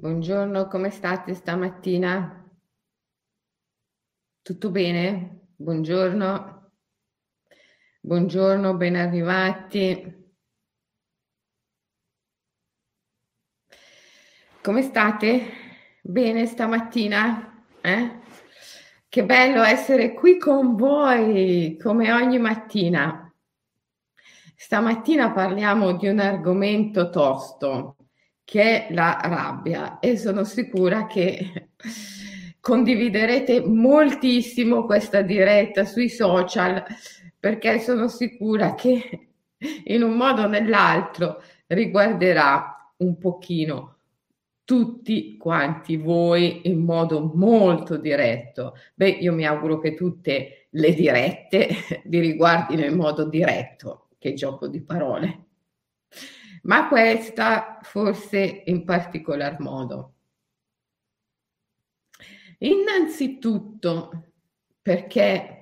Buongiorno, come state stamattina? Tutto bene? Buongiorno, buongiorno, ben arrivati. Come state? Bene stamattina? Eh? Che bello essere qui con voi, come ogni mattina. Stamattina parliamo di un argomento tosto che è la rabbia e sono sicura che condividerete moltissimo questa diretta sui social perché sono sicura che in un modo o nell'altro riguarderà un pochino tutti quanti voi in modo molto diretto. Beh, io mi auguro che tutte le dirette vi riguardino in modo diretto, che gioco di parole ma questa forse in particolar modo. Innanzitutto perché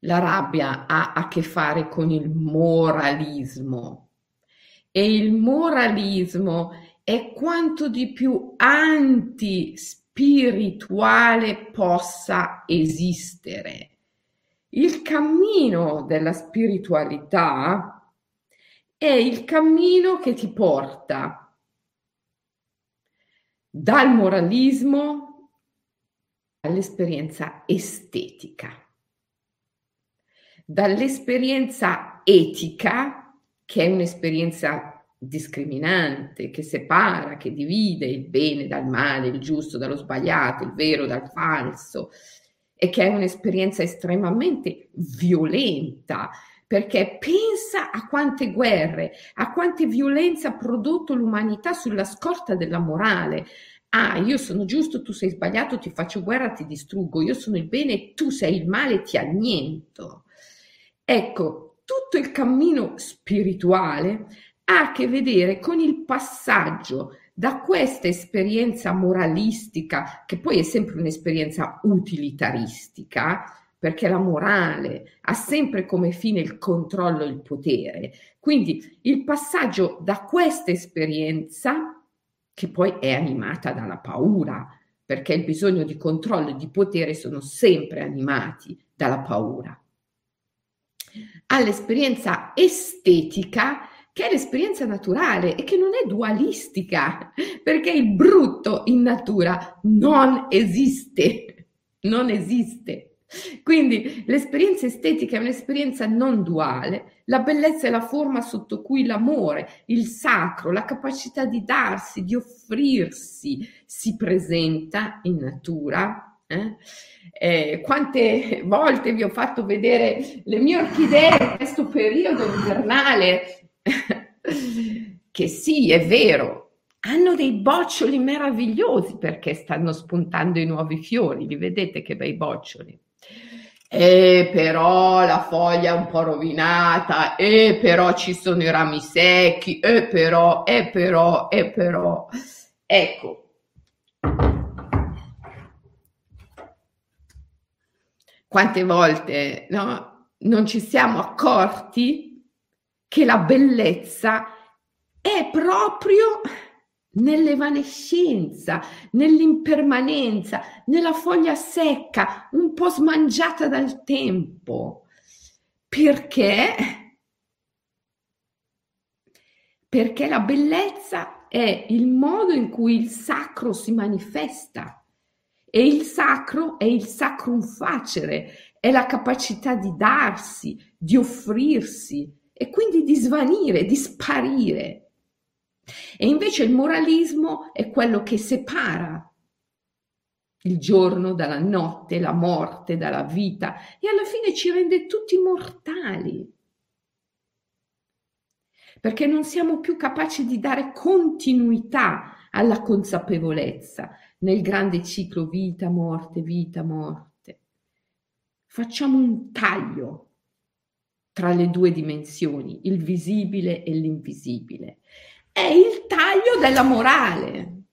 la rabbia ha a che fare con il moralismo e il moralismo è quanto di più antispirituale possa esistere. Il cammino della spiritualità è il cammino che ti porta dal moralismo all'esperienza estetica, dall'esperienza etica, che è un'esperienza discriminante, che separa, che divide il bene dal male, il giusto dallo sbagliato, il vero dal falso, e che è un'esperienza estremamente violenta, perché pensa a quante guerre, a quante violenze ha prodotto l'umanità sulla scorta della morale. Ah, io sono giusto, tu sei sbagliato, ti faccio guerra, ti distruggo, io sono il bene, tu sei il male, ti anniento. Ecco, tutto il cammino spirituale ha a che vedere con il passaggio da questa esperienza moralistica, che poi è sempre un'esperienza utilitaristica, perché la morale ha sempre come fine il controllo e il potere. Quindi il passaggio da questa esperienza, che poi è animata dalla paura, perché il bisogno di controllo e di potere sono sempre animati dalla paura, all'esperienza estetica che è l'esperienza naturale e che non è dualistica, perché il brutto in natura non esiste, non esiste. Quindi l'esperienza estetica è un'esperienza non duale, la bellezza è la forma sotto cui l'amore, il sacro, la capacità di darsi, di offrirsi si presenta in natura. Eh? Eh, quante volte vi ho fatto vedere le mie orchidee in questo periodo invernale, che sì, è vero, hanno dei boccioli meravigliosi perché stanno spuntando i nuovi fiori, li vedete che bei boccioli e però la foglia è un po' rovinata, e però ci sono i rami secchi, e però, e però, e però. Ecco. Quante volte no, non ci siamo accorti che la bellezza è proprio nell'evanescenza, nell'impermanenza, nella foglia secca, un po' smangiata dal tempo. Perché? Perché la bellezza è il modo in cui il sacro si manifesta e il sacro è il sacrum facere, è la capacità di darsi, di offrirsi e quindi di svanire, di sparire. E invece il moralismo è quello che separa il giorno dalla notte, la morte dalla vita e alla fine ci rende tutti mortali. Perché non siamo più capaci di dare continuità alla consapevolezza nel grande ciclo vita, morte, vita, morte. Facciamo un taglio tra le due dimensioni, il visibile e l'invisibile è il taglio della morale.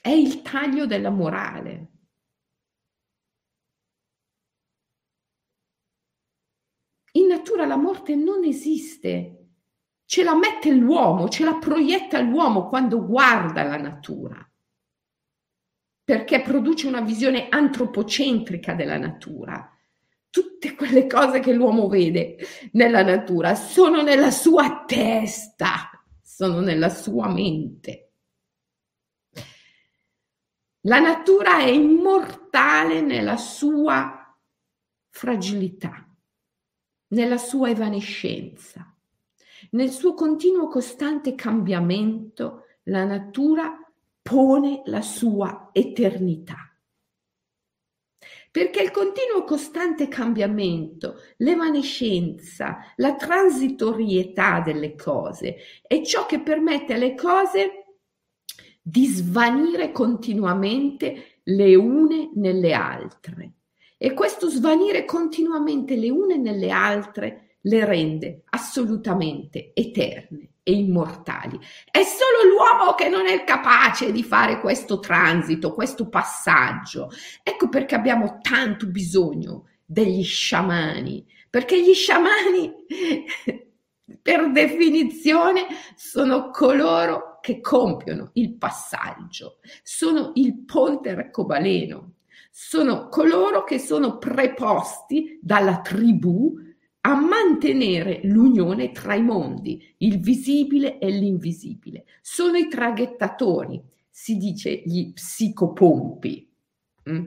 È il taglio della morale. In natura la morte non esiste. ce la mette l'uomo, ce la proietta l'uomo quando guarda la natura, perché produce una visione antropocentrica della natura. Tutte quelle cose che l'uomo vede nella natura sono nella sua testa, sono nella sua mente. La natura è immortale nella sua fragilità, nella sua evanescenza. Nel suo continuo costante cambiamento, la natura pone la sua eternità. Perché il continuo costante cambiamento, l'evanescenza, la transitorietà delle cose è ciò che permette alle cose di svanire continuamente le une nelle altre. E questo svanire continuamente le une nelle altre le rende assolutamente eterne e immortali. È solo l'uomo che non è capace di fare questo transito, questo passaggio. Ecco perché abbiamo tanto bisogno degli sciamani, perché gli sciamani per definizione sono coloro che compiono il passaggio, sono il ponte arcobaleno, sono coloro che sono preposti dalla tribù a mantenere l'unione tra i mondi, il visibile e l'invisibile. Sono i traghettatori, si dice gli psicopompi. Mm?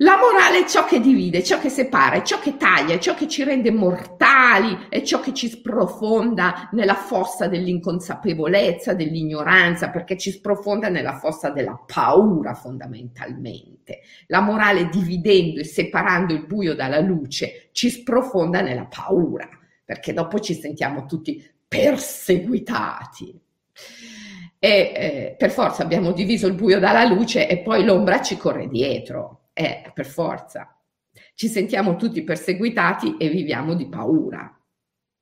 La morale è ciò che divide, ciò che separa, è ciò che taglia, è ciò che ci rende mortali, è ciò che ci sprofonda nella fossa dell'inconsapevolezza, dell'ignoranza, perché ci sprofonda nella fossa della paura fondamentalmente. La morale dividendo e separando il buio dalla luce ci sprofonda nella paura, perché dopo ci sentiamo tutti perseguitati. E eh, per forza abbiamo diviso il buio dalla luce e poi l'ombra ci corre dietro è per forza. Ci sentiamo tutti perseguitati e viviamo di paura.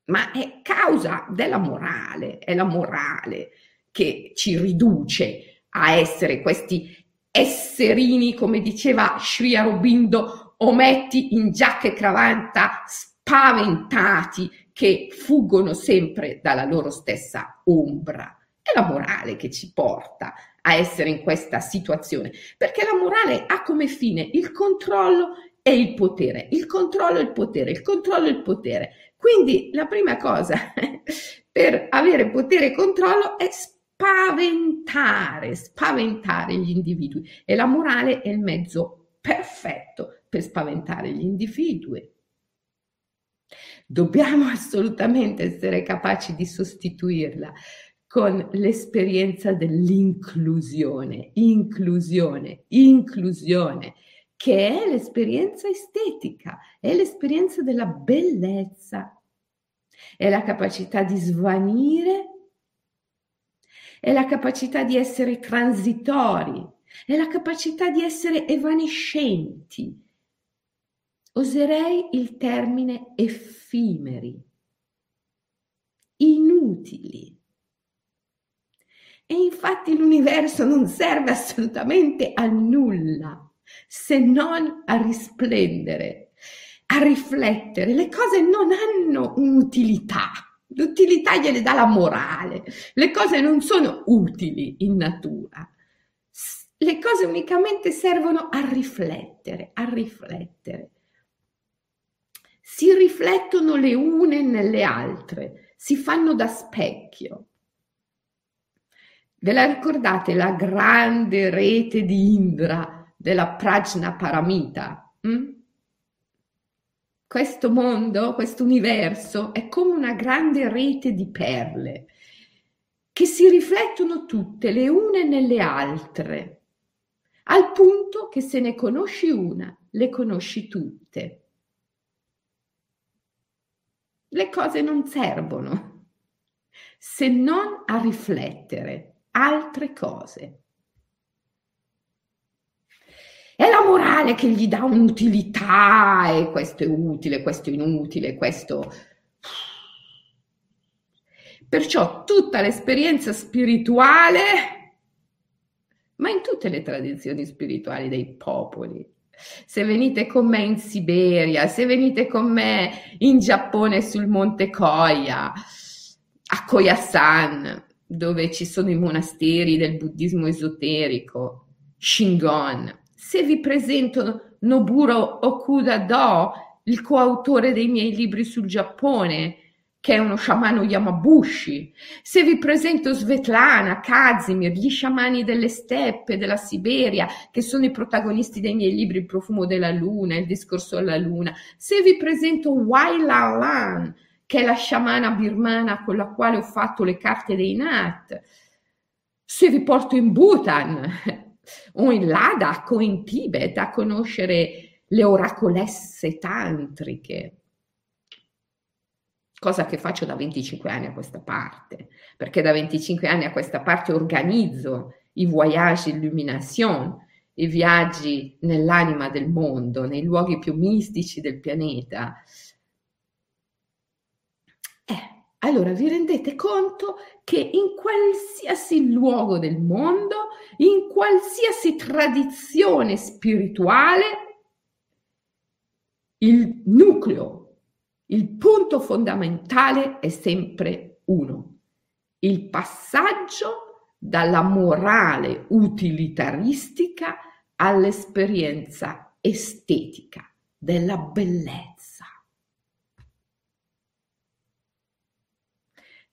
Ma è causa della morale, è la morale che ci riduce a essere questi esserini, come diceva Sri Aurobindo, ometti in giacca e cravatta spaventati che fuggono sempre dalla loro stessa ombra. È la morale che ci porta a essere in questa situazione, perché la morale ha come fine il controllo e il potere, il controllo e il potere, il controllo e il potere. Quindi la prima cosa per avere potere e controllo è spaventare, spaventare gli individui e la morale è il mezzo perfetto per spaventare gli individui. Dobbiamo assolutamente essere capaci di sostituirla con l'esperienza dell'inclusione, inclusione, inclusione, che è l'esperienza estetica, è l'esperienza della bellezza, è la capacità di svanire, è la capacità di essere transitori, è la capacità di essere evanescenti. Oserei il termine effimeri, inutili e infatti l'universo non serve assolutamente a nulla se non a risplendere, a riflettere. Le cose non hanno un'utilità. L'utilità gliele dà la morale. Le cose non sono utili in natura. Le cose unicamente servono a riflettere, a riflettere. Si riflettono le une nelle altre, si fanno da specchio. Ve la ricordate la grande rete di Indra della Prajna Paramita? Mm? Questo mondo, questo universo è come una grande rete di perle che si riflettono tutte le une nelle altre, al punto che se ne conosci una, le conosci tutte. Le cose non servono se non a riflettere altre cose. È la morale che gli dà un'utilità e questo è utile, questo è inutile, questo... Perciò tutta l'esperienza spirituale, ma in tutte le tradizioni spirituali dei popoli, se venite con me in Siberia, se venite con me in Giappone sul Monte Koya, a Koyasan, dove ci sono i monasteri del buddismo esoterico, Shingon, se vi presento Noburo Okuda Do, il coautore dei miei libri sul Giappone, che è uno sciamano Yamabushi, se vi presento Svetlana, Kazimir, gli sciamani delle steppe, della Siberia, che sono i protagonisti dei miei libri Il profumo della luna, Il discorso alla luna, se vi presento Wai Lan, che è la sciamana birmana con la quale ho fatto le carte dei Nat, se vi porto in Bhutan o in Ladakh o in Tibet a conoscere le oracolesse tantriche, cosa che faccio da 25 anni a questa parte, perché da 25 anni a questa parte organizzo i voyage illumination, i viaggi nell'anima del mondo, nei luoghi più mistici del pianeta. Eh, allora vi rendete conto che in qualsiasi luogo del mondo, in qualsiasi tradizione spirituale, il nucleo il punto fondamentale è sempre uno, il passaggio dalla morale utilitaristica all'esperienza estetica della bellezza.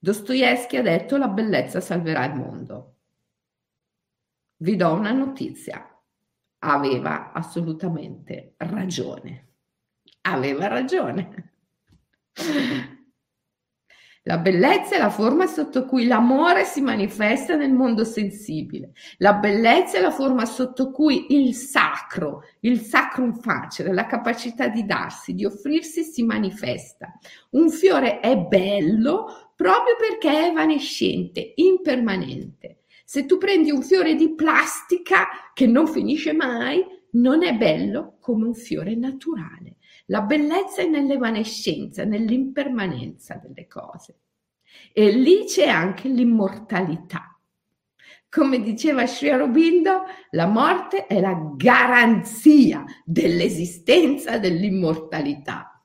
Dostoevsky ha detto la bellezza salverà il mondo. Vi do una notizia. Aveva assolutamente ragione. Aveva ragione. La bellezza è la forma sotto cui l'amore si manifesta nel mondo sensibile. La bellezza è la forma sotto cui il sacro, il sacrum facere, la capacità di darsi, di offrirsi si manifesta. Un fiore è bello proprio perché è evanescente, impermanente. Se tu prendi un fiore di plastica che non finisce mai, non è bello come un fiore naturale. La bellezza è nell'evanescenza, nell'impermanenza delle cose. E lì c'è anche l'immortalità. Come diceva Sri Aurobindo, la morte è la garanzia dell'esistenza dell'immortalità.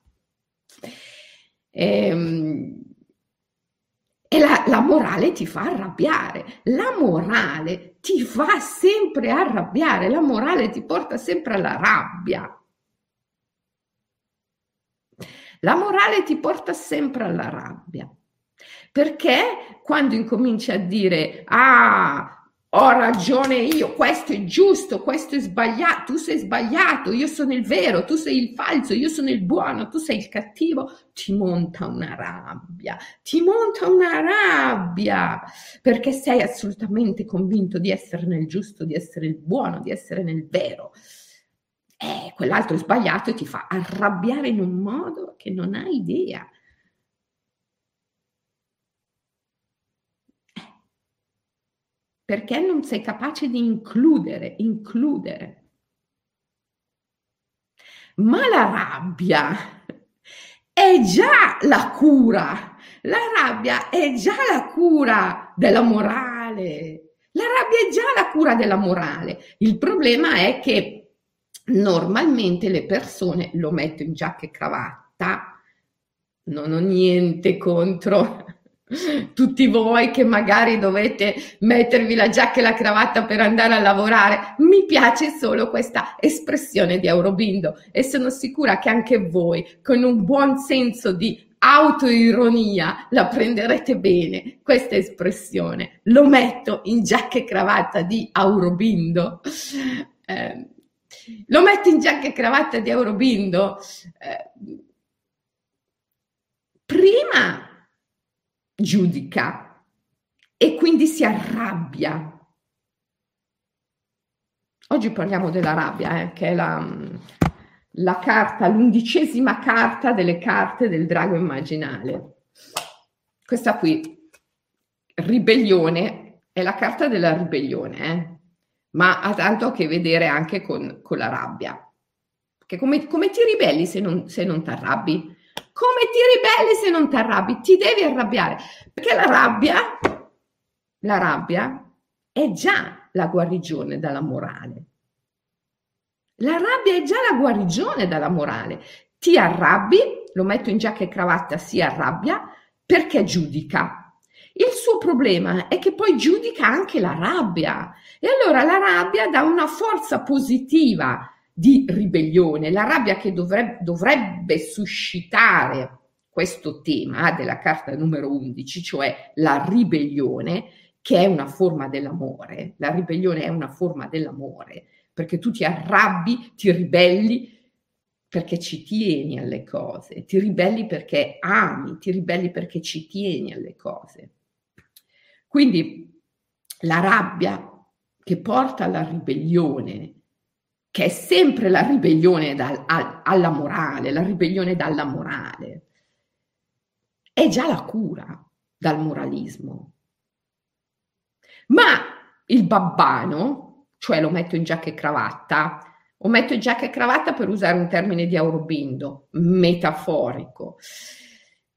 Ehm, e la, la, morale ti fa arrabbiare, la morale ti fa sempre arrabbiare, la morale ti porta sempre alla rabbia. La morale ti porta sempre alla rabbia, perché quando incominci a dire, ah, ho ragione io, questo è giusto, questo è sbagliato, tu sei sbagliato, io sono il vero, tu sei il falso, io sono il buono, tu sei il cattivo, ti monta una rabbia, ti monta una rabbia, perché sei assolutamente convinto di essere nel giusto, di essere il buono, di essere nel vero eh, quell'altro è sbagliato e ti fa arrabbiare in un modo che non hai idea. Perché non sei capace di includere, includere. Ma la rabbia è già la cura, la rabbia è già la cura della morale, la rabbia è già la cura della morale. Il problema è che normalmente le persone lo metto in giacca e cravatta, non ho niente contro tutti voi che magari dovete mettervi la giacca e la cravatta per andare a lavorare, mi piace solo questa espressione di Aurobindo e sono sicura che anche voi con un buon senso di autoironia la prenderete bene questa espressione. Lo metto in giacca e cravatta di Aurobindo. Eh, lo mette in giacca e cravatta di Aurobindo, eh, prima giudica e quindi si arrabbia. Oggi parliamo della rabbia, eh, che è la, la carta, l'undicesima carta delle carte del drago immaginale. Questa qui, ribellione, è la carta della ribellione. Eh? ma ha tanto a che vedere anche con, con la rabbia. Perché come, come ti ribelli se non, se non ti arrabbi? Come ti ribelli se non ti arrabbi? Ti devi arrabbiare, perché la rabbia, la rabbia è già la guarigione dalla morale. La rabbia è già la guarigione dalla morale. Ti arrabbi, lo metto in giacca e cravatta, si arrabbia perché giudica. Il suo problema è che poi giudica anche la rabbia e allora la rabbia dà una forza positiva di ribellione, la rabbia che dovrebbe, dovrebbe suscitare questo tema della carta numero 11, cioè la ribellione, che è una forma dell'amore. La ribellione è una forma dell'amore, perché tu ti arrabbi, ti ribelli perché ci tieni alle cose, ti ribelli perché ami, ti ribelli perché ci tieni alle cose. Quindi la rabbia che porta alla ribellione, che è sempre la ribellione dal, al, alla morale, la ribellione dalla morale, è già la cura dal moralismo. Ma il babbano, cioè lo metto in giacca e cravatta, o metto in giacca e cravatta per usare un termine di Aurobindo, metaforico,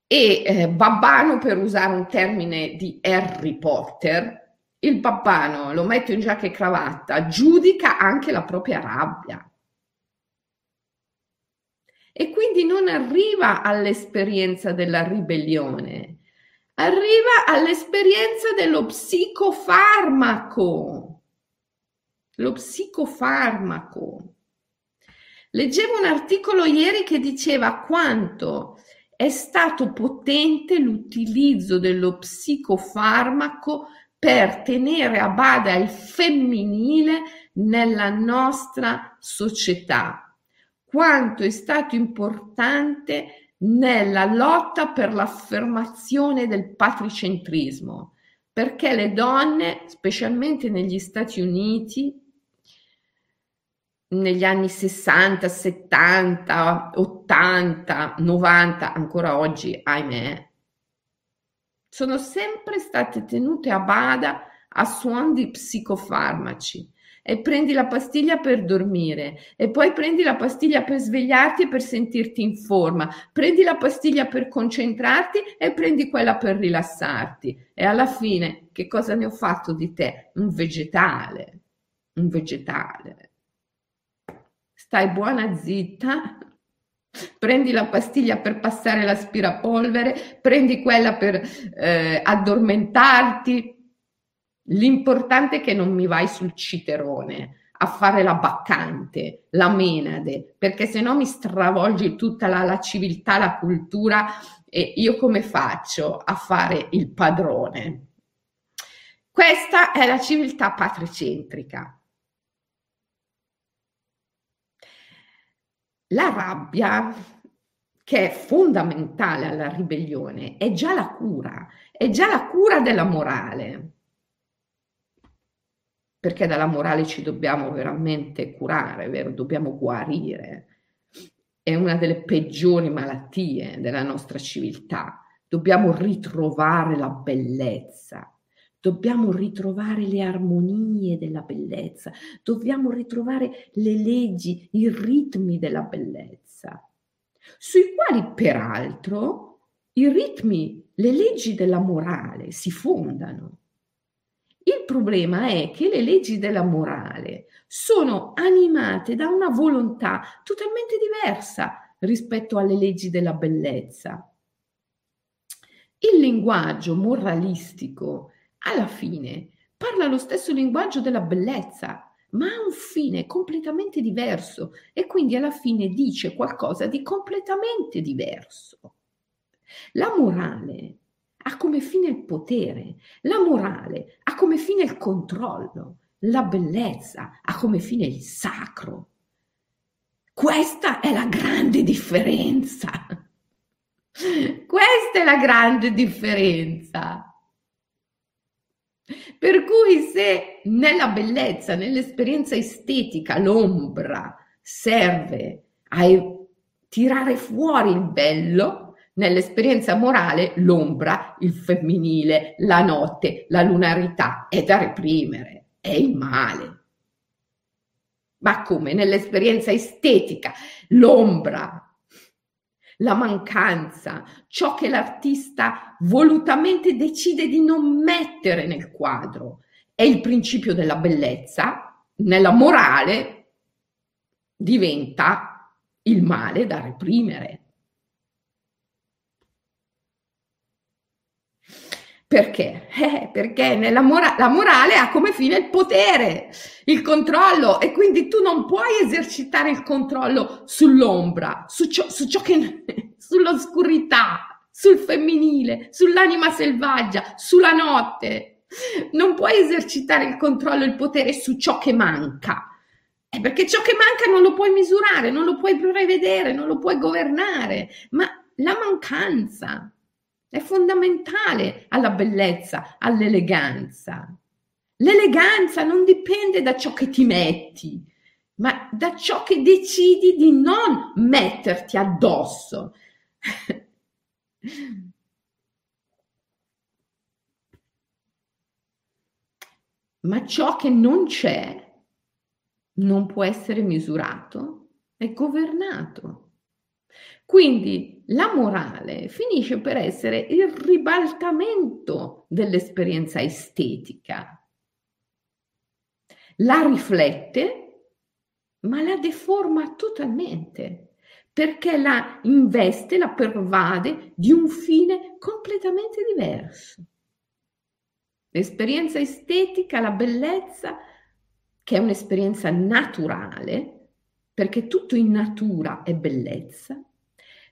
e eh, babbano per usare un termine di Harry Potter, il babbano lo metto in giacca e cravatta, giudica anche la propria rabbia. E quindi non arriva all'esperienza della ribellione, arriva all'esperienza dello psicofarmaco. Lo psicofarmaco. Leggevo un articolo ieri che diceva quanto è stato potente l'utilizzo dello psicofarmaco per tenere a bada il femminile nella nostra società. Quanto è stato importante nella lotta per l'affermazione del patricentrismo, perché le donne, specialmente negli Stati Uniti, negli anni 60, 70, 80, 90, ancora oggi, ahimè, sono sempre state tenute a bada a suon di psicofarmaci. E prendi la pastiglia per dormire e poi prendi la pastiglia per svegliarti e per sentirti in forma, prendi la pastiglia per concentrarti e prendi quella per rilassarti. E alla fine che cosa ne ho fatto di te? Un vegetale, un vegetale. Stai buona zitta, prendi la pastiglia per passare l'aspirapolvere, prendi quella per eh, addormentarti, L'importante è che non mi vai sul citerone a fare la baccante, la menade, perché se no mi stravolgi tutta la, la civiltà, la cultura e io come faccio a fare il padrone? Questa è la civiltà patricentrica. La rabbia, che è fondamentale alla ribellione, è già la cura, è già la cura della morale perché dalla morale ci dobbiamo veramente curare, vero? Dobbiamo guarire. È una delle peggiori malattie della nostra civiltà. Dobbiamo ritrovare la bellezza, dobbiamo ritrovare le armonie della bellezza, dobbiamo ritrovare le leggi, i ritmi della bellezza, sui quali peraltro i ritmi, le leggi della morale si fondano. Il problema è che le leggi della morale sono animate da una volontà totalmente diversa rispetto alle leggi della bellezza. Il linguaggio moralistico, alla fine, parla lo stesso linguaggio della bellezza, ma ha un fine completamente diverso e quindi alla fine dice qualcosa di completamente diverso. La morale ha come fine il potere, la morale ha come fine il controllo, la bellezza ha come fine il sacro. Questa è la grande differenza. Questa è la grande differenza. Per cui se nella bellezza, nell'esperienza estetica, l'ombra serve a tirare fuori il bello, Nell'esperienza morale l'ombra, il femminile, la notte, la lunarità è da reprimere, è il male. Ma come nell'esperienza estetica l'ombra, la mancanza, ciò che l'artista volutamente decide di non mettere nel quadro, è il principio della bellezza, nella morale diventa il male da reprimere. Perché? Eh, perché mora- la morale ha come fine il potere, il controllo e quindi tu non puoi esercitare il controllo sull'ombra, su ciò, su ciò che, sull'oscurità, sul femminile, sull'anima selvaggia, sulla notte. Non puoi esercitare il controllo il potere su ciò che manca. Eh, perché ciò che manca non lo puoi misurare, non lo puoi prevedere, non lo puoi governare, ma la mancanza, è fondamentale alla bellezza, all'eleganza. L'eleganza non dipende da ciò che ti metti, ma da ciò che decidi di non metterti addosso. ma ciò che non c'è non può essere misurato e governato. Quindi la morale finisce per essere il ribaltamento dell'esperienza estetica. La riflette, ma la deforma totalmente, perché la investe, la pervade di un fine completamente diverso. L'esperienza estetica, la bellezza, che è un'esperienza naturale, perché tutto in natura è bellezza,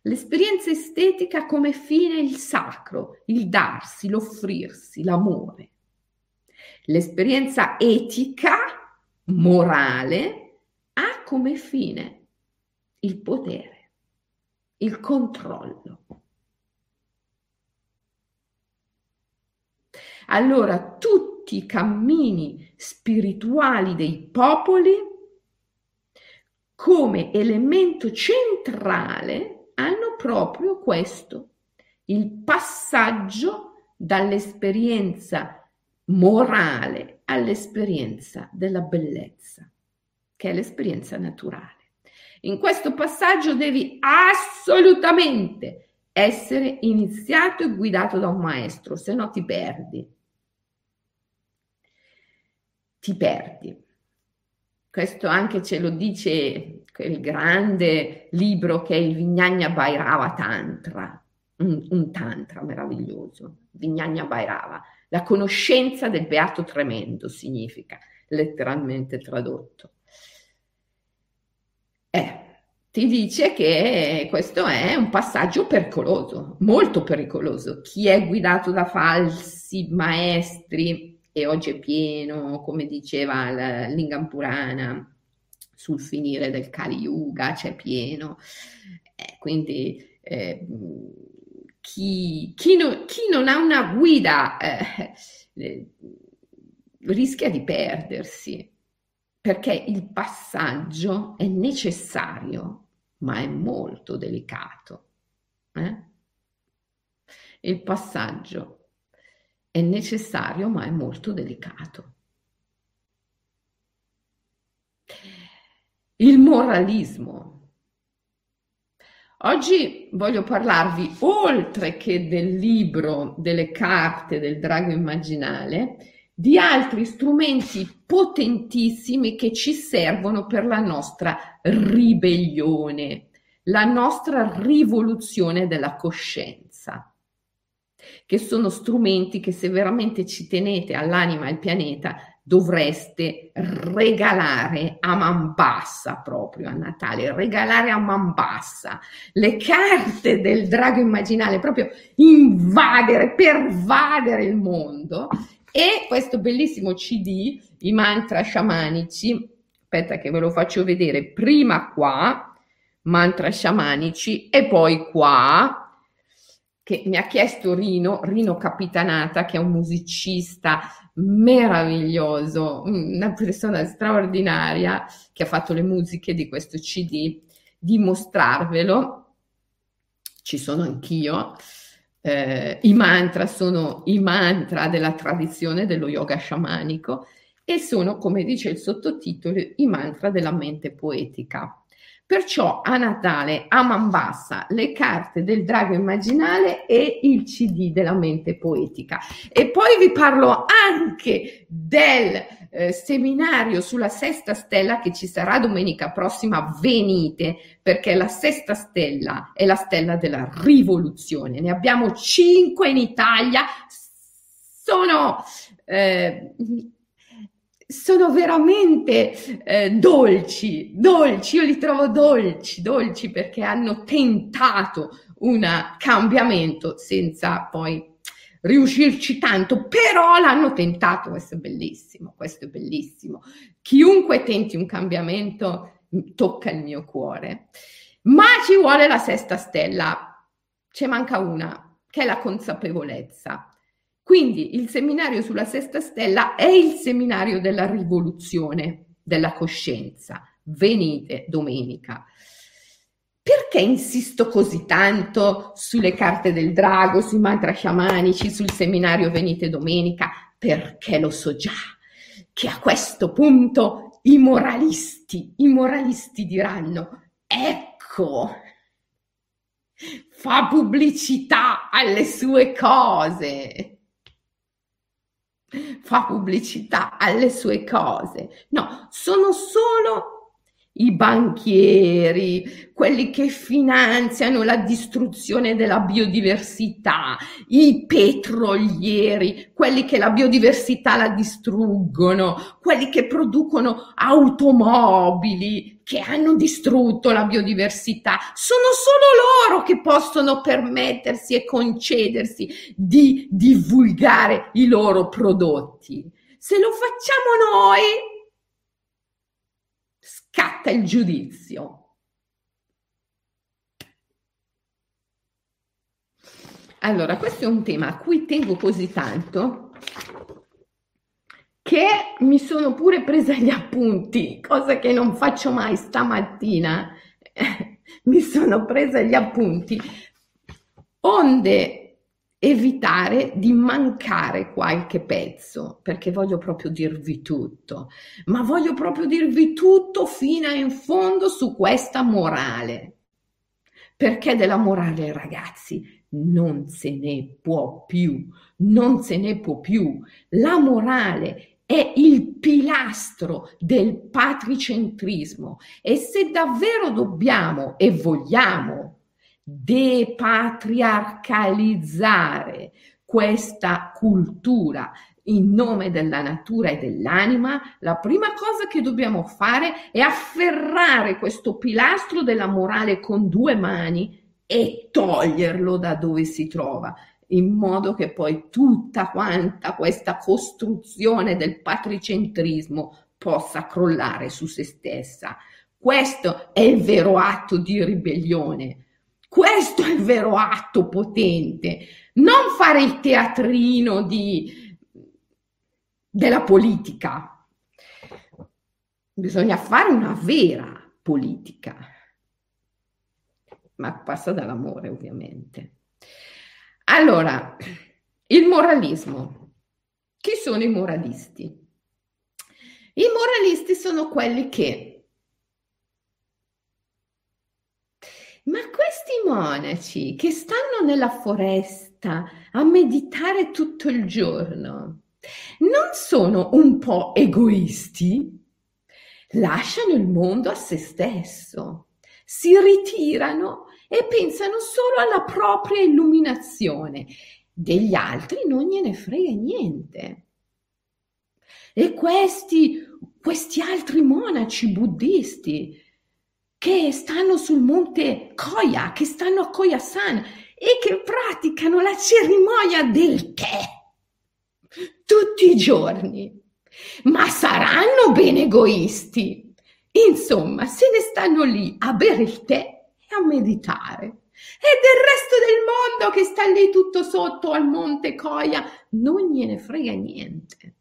L'esperienza estetica come fine il sacro, il darsi, l'offrirsi, l'amore. L'esperienza etica, morale, ha come fine il potere, il controllo. Allora tutti i cammini spirituali dei popoli come elemento centrale hanno proprio questo, il passaggio dall'esperienza morale all'esperienza della bellezza, che è l'esperienza naturale. In questo passaggio devi assolutamente essere iniziato e guidato da un maestro, se no ti perdi. Ti perdi. Questo anche ce lo dice quel grande libro che è il Vignagna Bhairava Tantra, un, un tantra meraviglioso, Vignagna Bhairava, la conoscenza del beato tremendo significa, letteralmente tradotto. Eh, ti dice che questo è un passaggio pericoloso, molto pericoloso. Chi è guidato da falsi maestri, e oggi è pieno, come diceva la Lingam Purana, sul finire del Kali Yuga, c'è pieno. Eh, quindi eh, chi, chi, no, chi, non ha una guida eh, eh, rischia di perdersi, perché il passaggio è necessario, ma è molto delicato. Eh? Il passaggio è necessario, ma è molto delicato. Il moralismo. Oggi voglio parlarvi, oltre che del libro, delle carte del drago immaginale, di altri strumenti potentissimi che ci servono per la nostra ribellione, la nostra rivoluzione della coscienza, che sono strumenti che se veramente ci tenete all'anima e al pianeta dovreste regalare a man bassa proprio a Natale, regalare a man bassa le carte del drago immaginale, proprio invadere, pervadere il mondo. E questo bellissimo CD, i mantra sciamanici, aspetta che ve lo faccio vedere, prima qua, mantra sciamanici e poi qua, che mi ha chiesto Rino, Rino Capitanata, che è un musicista meraviglioso, una persona straordinaria che ha fatto le musiche di questo CD, di mostrarvelo. Ci sono anch'io. Eh, I mantra sono i mantra della tradizione dello yoga sciamanico e sono, come dice il sottotitolo, i mantra della mente poetica. Perciò a Natale a man bassa le carte del drago immaginale e il CD della mente poetica. E poi vi parlo anche del eh, seminario sulla sesta stella che ci sarà domenica prossima, venite perché la sesta stella è la stella della rivoluzione. Ne abbiamo cinque in Italia, sono... Eh, sono veramente eh, dolci, dolci, io li trovo dolci, dolci perché hanno tentato un cambiamento senza poi riuscirci tanto, però l'hanno tentato, questo è bellissimo, questo è bellissimo. Chiunque tenti un cambiamento tocca il mio cuore, ma ci vuole la sesta stella, ce manca una, che è la consapevolezza. Quindi il seminario sulla sesta stella è il seminario della rivoluzione della coscienza. Venite domenica. Perché insisto così tanto sulle carte del drago, sui mantra sciamanici, sul seminario Venite domenica? Perché lo so già che a questo punto i moralisti, i moralisti diranno, ecco, fa pubblicità alle sue cose fa pubblicità alle sue cose. No, sono solo i banchieri, quelli che finanziano la distruzione della biodiversità, i petrolieri, quelli che la biodiversità la distruggono, quelli che producono automobili che hanno distrutto la biodiversità. Sono solo loro che possono permettersi e concedersi di divulgare i loro prodotti. Se lo facciamo noi, scatta il giudizio. Allora, questo è un tema a cui tengo così tanto che mi sono pure presa gli appunti, cosa che non faccio mai stamattina. mi sono presa gli appunti, onde evitare di mancare qualche pezzo, perché voglio proprio dirvi tutto, ma voglio proprio dirvi tutto fino in fondo su questa morale. Perché della morale, ragazzi, non se ne può più, non se ne può più. La morale è il pilastro del patricentrismo e se davvero dobbiamo e vogliamo depatriarcalizzare questa cultura in nome della natura e dell'anima, la prima cosa che dobbiamo fare è afferrare questo pilastro della morale con due mani e toglierlo da dove si trova, in modo che poi tutta quanta questa costruzione del patricentrismo possa crollare su se stessa. Questo è il vero atto di ribellione questo è il vero atto potente, non fare il teatrino di, della politica. Bisogna fare una vera politica, ma passa dall'amore ovviamente. Allora, il moralismo. Chi sono i moralisti? I moralisti sono quelli che Ma questi monaci che stanno nella foresta a meditare tutto il giorno, non sono un po' egoisti? Lasciano il mondo a se stesso, si ritirano e pensano solo alla propria illuminazione. Degli altri non gliene frega niente. E questi, questi altri monaci buddisti che stanno sul monte Koya, che stanno a Koyasan e che praticano la cerimonia del tè tutti i giorni. Ma saranno ben egoisti. Insomma, se ne stanno lì a bere il tè e a meditare. E del resto del mondo che sta lì tutto sotto al monte Koya non gliene frega niente.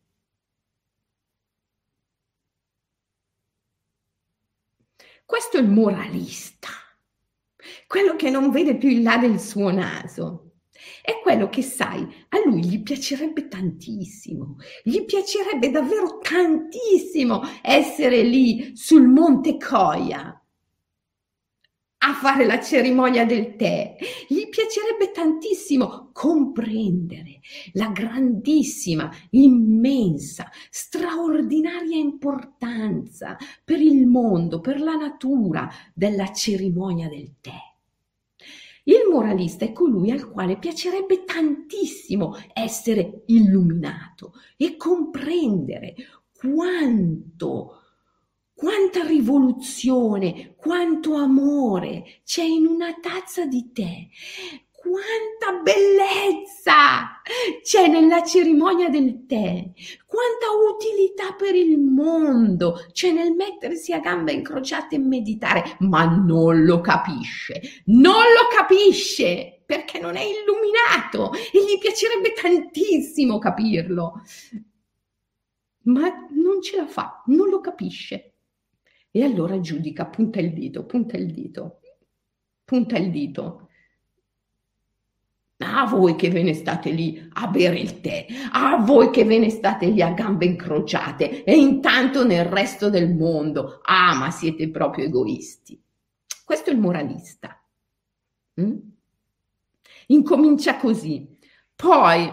Questo è il moralista, quello che non vede più il là del suo naso. È quello che sai, a lui gli piacerebbe tantissimo, gli piacerebbe davvero tantissimo essere lì sul monte Coia. A fare la cerimonia del tè. Gli piacerebbe tantissimo comprendere la grandissima, immensa, straordinaria importanza per il mondo, per la natura della cerimonia del tè. Il moralista è colui al quale piacerebbe tantissimo essere illuminato e comprendere quanto quanta rivoluzione, quanto amore c'è in una tazza di tè, quanta bellezza c'è nella cerimonia del tè, quanta utilità per il mondo c'è nel mettersi a gambe incrociate e meditare, ma non lo capisce, non lo capisce perché non è illuminato e gli piacerebbe tantissimo capirlo, ma non ce la fa, non lo capisce. E allora giudica, punta il dito, punta il dito, punta il dito. A voi che ve ne state lì a bere il tè, a voi che ve ne state lì a gambe incrociate e intanto nel resto del mondo, ah ma siete proprio egoisti. Questo è il moralista. Mm? Incomincia così, poi,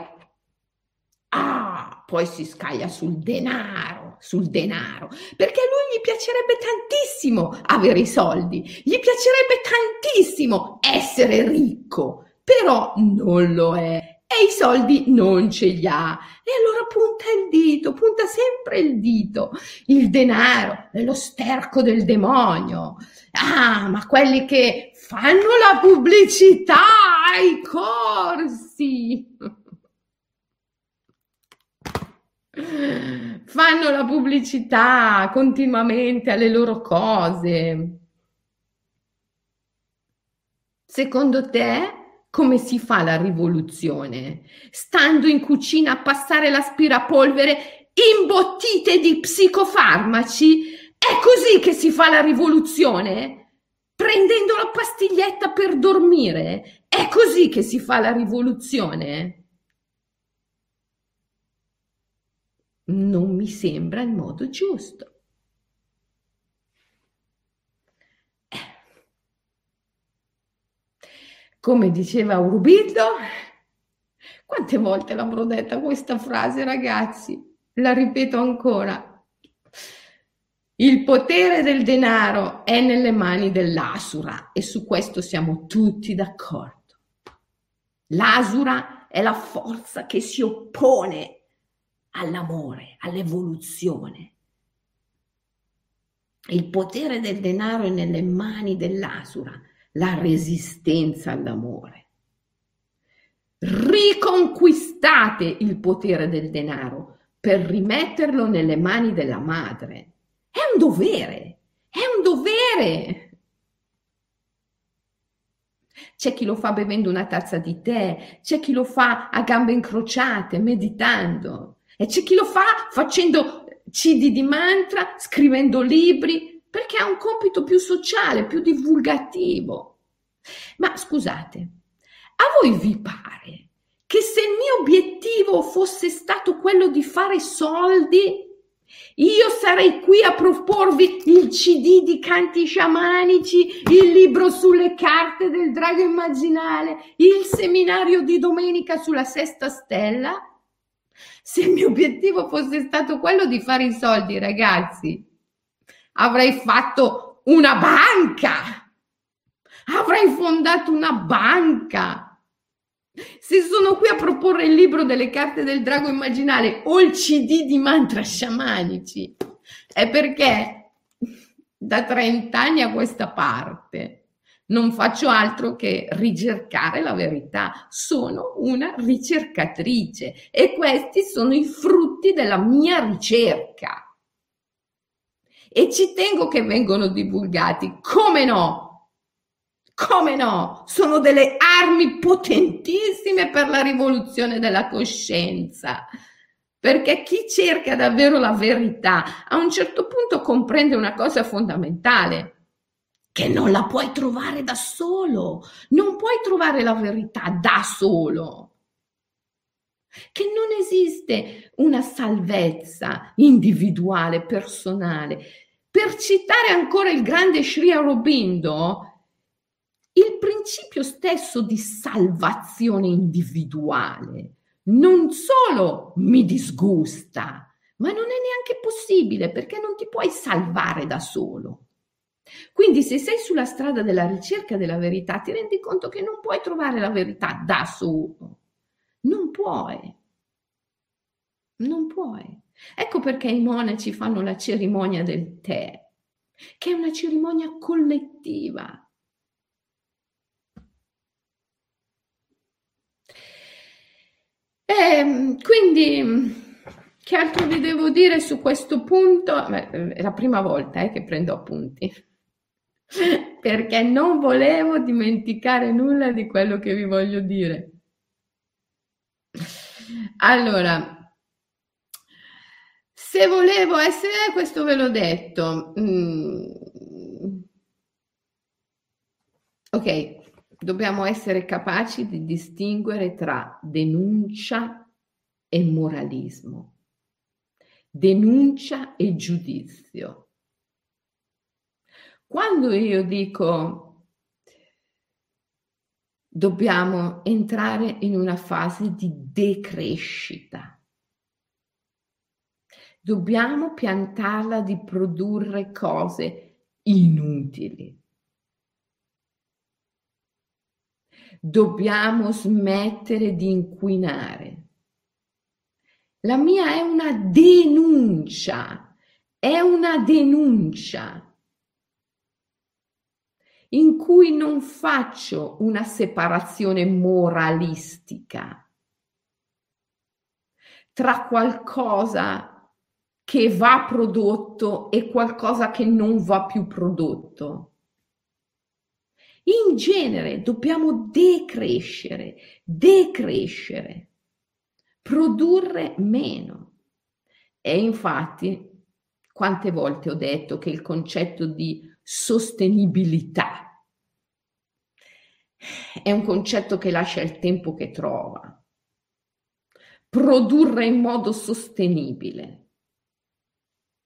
ah, poi si scaglia sul denaro sul denaro, perché a lui gli piacerebbe tantissimo avere i soldi, gli piacerebbe tantissimo essere ricco, però non lo è e i soldi non ce li ha. E allora punta il dito, punta sempre il dito. Il denaro è lo sterco del demonio. Ah, ma quelli che fanno la pubblicità ai corsi. Fanno la pubblicità continuamente alle loro cose. Secondo te come si fa la rivoluzione? Stando in cucina a passare l'aspirapolvere imbottite di psicofarmaci? È così che si fa la rivoluzione? Prendendo la pastiglietta per dormire? È così che si fa la rivoluzione? Non mi sembra il modo giusto. Come diceva Urbito, quante volte l'avrò detta questa frase, ragazzi? La ripeto ancora. Il potere del denaro è nelle mani dell'asura e su questo siamo tutti d'accordo. L'asura è la forza che si oppone all'amore, all'evoluzione. Il potere del denaro è nelle mani dell'asura, la resistenza all'amore. Riconquistate il potere del denaro per rimetterlo nelle mani della madre. È un dovere, è un dovere. C'è chi lo fa bevendo una tazza di tè, c'è chi lo fa a gambe incrociate, meditando, e c'è chi lo fa facendo cd di mantra, scrivendo libri, perché ha un compito più sociale, più divulgativo. Ma scusate, a voi vi pare che se il mio obiettivo fosse stato quello di fare soldi, io sarei qui a proporvi il CD di canti sciamanici, il libro sulle carte del drago immaginale, il seminario di domenica sulla sesta stella? Se il mio obiettivo fosse stato quello di fare i soldi, ragazzi, avrei fatto una banca. Avrei fondato una banca. Se sono qui a proporre il libro delle carte del drago immaginale o il CD di mantra sciamanici, è perché da 30 anni a questa parte non faccio altro che ricercare la verità. Sono una ricercatrice e questi sono i frutti della mia ricerca. E ci tengo che vengano divulgati. Come no? Come no? Sono delle armi potentissime per la rivoluzione della coscienza. Perché chi cerca davvero la verità a un certo punto comprende una cosa fondamentale che non la puoi trovare da solo, non puoi trovare la verità da solo, che non esiste una salvezza individuale, personale. Per citare ancora il grande Sri Aurobindo, il principio stesso di salvazione individuale non solo mi disgusta, ma non è neanche possibile perché non ti puoi salvare da solo. Quindi se sei sulla strada della ricerca della verità, ti rendi conto che non puoi trovare la verità da solo. Non puoi. Non puoi. Ecco perché i monaci fanno la cerimonia del tè, che è una cerimonia collettiva. E ehm, quindi che altro vi devo dire su questo punto? È la prima volta eh, che prendo appunti, perché non volevo dimenticare nulla di quello che vi voglio dire. Allora, se volevo essere, questo ve l'ho detto. Mm. Ok, dobbiamo essere capaci di distinguere tra denuncia e moralismo denuncia e giudizio. Quando io dico dobbiamo entrare in una fase di decrescita, dobbiamo piantarla di produrre cose inutili. Dobbiamo smettere di inquinare. La mia è una denuncia, è una denuncia in cui non faccio una separazione moralistica tra qualcosa che va prodotto e qualcosa che non va più prodotto. In genere dobbiamo decrescere, decrescere produrre meno. E infatti, quante volte ho detto che il concetto di sostenibilità. È un concetto che lascia il tempo che trova. Produrre in modo sostenibile,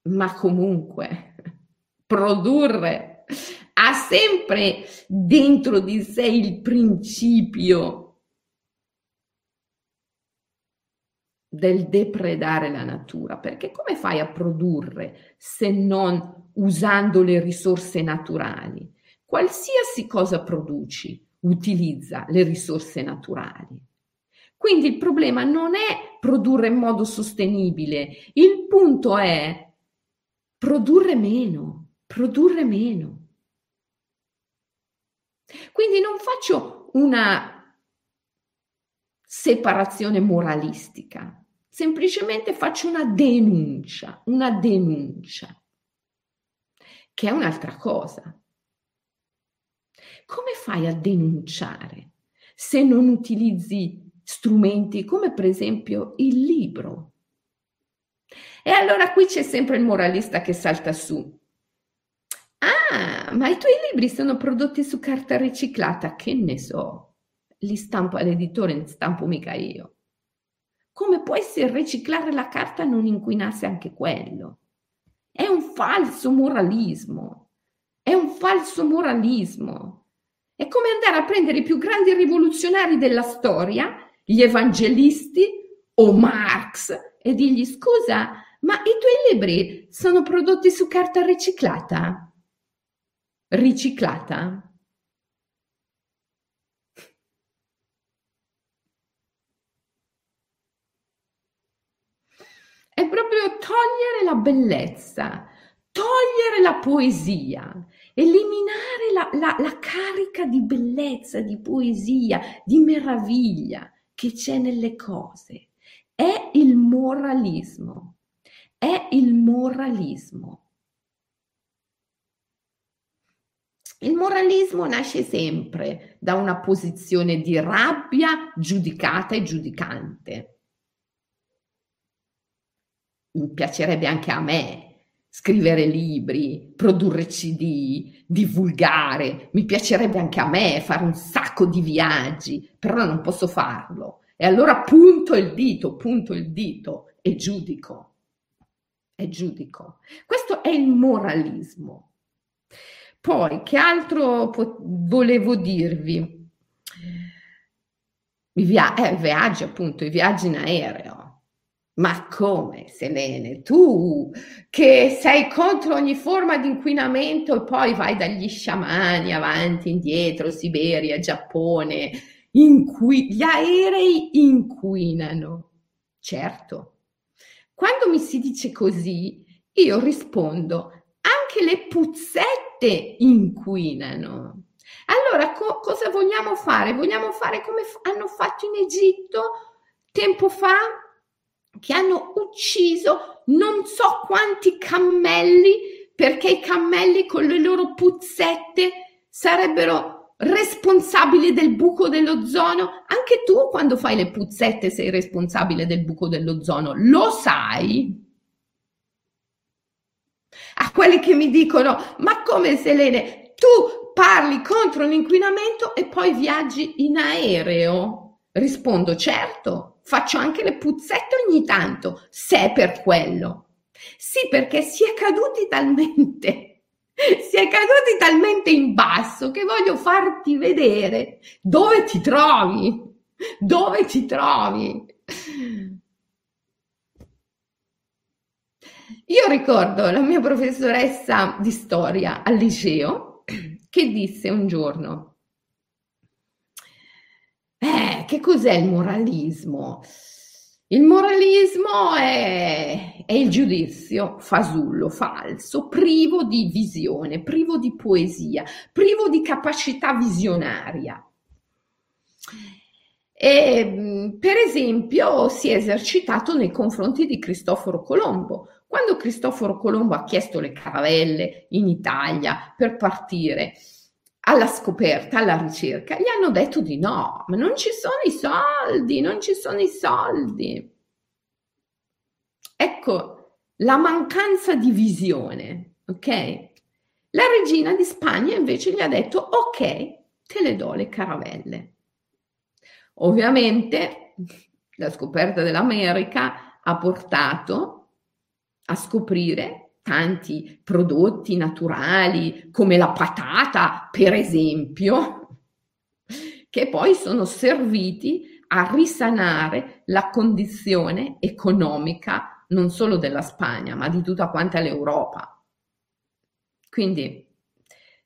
ma comunque produrre ha sempre dentro di sé il principio del depredare la natura, perché come fai a produrre se non usando le risorse naturali? Qualsiasi cosa produci utilizza le risorse naturali. Quindi il problema non è produrre in modo sostenibile, il punto è produrre meno, produrre meno. Quindi non faccio una separazione moralistica, semplicemente faccio una denuncia, una denuncia, che è un'altra cosa. Come fai a denunciare se non utilizzi strumenti come per esempio il libro? E allora qui c'è sempre il moralista che salta su. Ah, ma i tuoi libri sono prodotti su carta riciclata, che ne so, li stampo all'editore, ne stampo mica io. Come può essere riciclare la carta non inquinasse anche quello? È un falso moralismo. È un falso moralismo. È come andare a prendere i più grandi rivoluzionari della storia, gli evangelisti o Marx, e dirgli scusa, ma i tuoi libri sono prodotti su carta riciclata? Riciclata? È proprio togliere la bellezza, togliere la poesia, eliminare la, la, la carica di bellezza, di poesia, di meraviglia che c'è nelle cose. È il moralismo, è il moralismo. Il moralismo nasce sempre da una posizione di rabbia giudicata e giudicante piacerebbe anche a me scrivere libri, produrre CD, divulgare, mi piacerebbe anche a me fare un sacco di viaggi, però non posso farlo. E allora punto il dito, punto il dito e giudico. E giudico. Questo è il moralismo. Poi, che altro po- volevo dirvi? I via- eh, viaggi, appunto, i viaggi in aereo. Ma come, Selene, tu che sei contro ogni forma di inquinamento e poi vai dagli sciamani avanti, indietro, Siberia, Giappone, inqui- gli aerei inquinano. Certo, quando mi si dice così, io rispondo, anche le puzzette inquinano. Allora, co- cosa vogliamo fare? Vogliamo fare come f- hanno fatto in Egitto tempo fa? Che hanno ucciso non so quanti cammelli perché i cammelli con le loro puzzette sarebbero responsabili del buco dell'ozono. Anche tu quando fai le puzzette sei responsabile del buco dell'ozono, lo sai? A quelli che mi dicono, ma come Selene, tu parli contro l'inquinamento e poi viaggi in aereo? Rispondo, certo, faccio anche le puzzette ogni tanto, se è per quello. Sì, perché si è caduti talmente, si è caduti talmente in basso che voglio farti vedere dove ti trovi, dove ti trovi. Io ricordo la mia professoressa di storia al liceo che disse un giorno, eh, che cos'è il moralismo? Il moralismo è, è, il giudizio fasullo, falso, privo di visione, privo di poesia, privo di capacità visionaria. E, per esempio, si è esercitato nei confronti di Cristoforo Colombo. Quando Cristoforo Colombo ha chiesto le caravelle in Italia per partire, alla scoperta, alla ricerca, gli hanno detto di no, ma non ci sono i soldi, non ci sono i soldi. Ecco la mancanza di visione, ok? La regina di Spagna invece gli ha detto ok, te le do le caravelle. Ovviamente la scoperta dell'America ha portato a scoprire tanti prodotti naturali come la patata, per esempio, che poi sono serviti a risanare la condizione economica non solo della Spagna, ma di tutta quanta l'Europa. Quindi,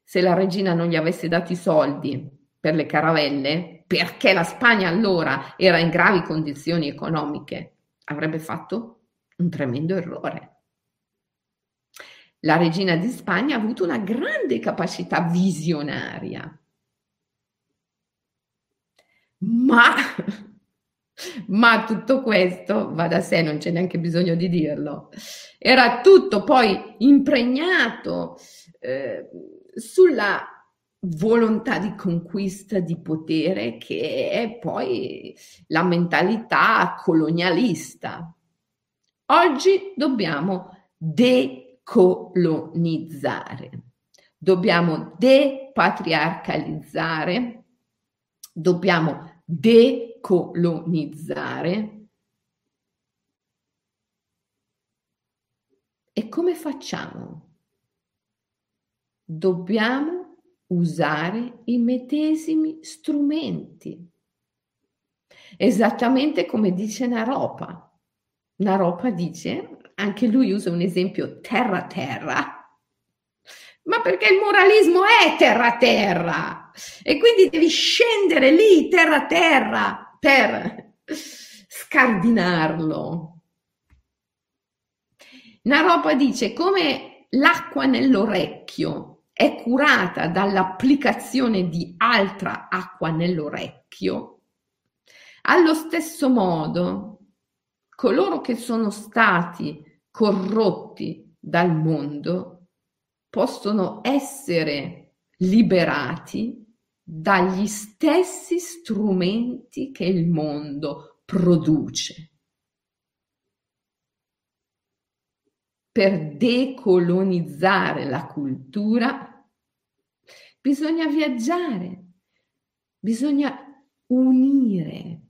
se la regina non gli avesse dato i soldi per le caravelle, perché la Spagna allora era in gravi condizioni economiche, avrebbe fatto un tremendo errore la regina di Spagna ha avuto una grande capacità visionaria. Ma, ma tutto questo, va da sé, non c'è neanche bisogno di dirlo, era tutto poi impregnato eh, sulla volontà di conquista di potere che è poi la mentalità colonialista. Oggi dobbiamo de decolonizzare, dobbiamo depatriarcalizzare, dobbiamo decolonizzare. E come facciamo? Dobbiamo usare i medesimi strumenti, esattamente come dice Naropa. Naropa dice anche lui usa un esempio terra-terra, ma perché il moralismo è terra-terra e quindi devi scendere lì terra-terra per scardinarlo. Naropa dice come l'acqua nell'orecchio è curata dall'applicazione di altra acqua nell'orecchio, allo stesso modo coloro che sono stati corrotti dal mondo possono essere liberati dagli stessi strumenti che il mondo produce. Per decolonizzare la cultura bisogna viaggiare, bisogna unire,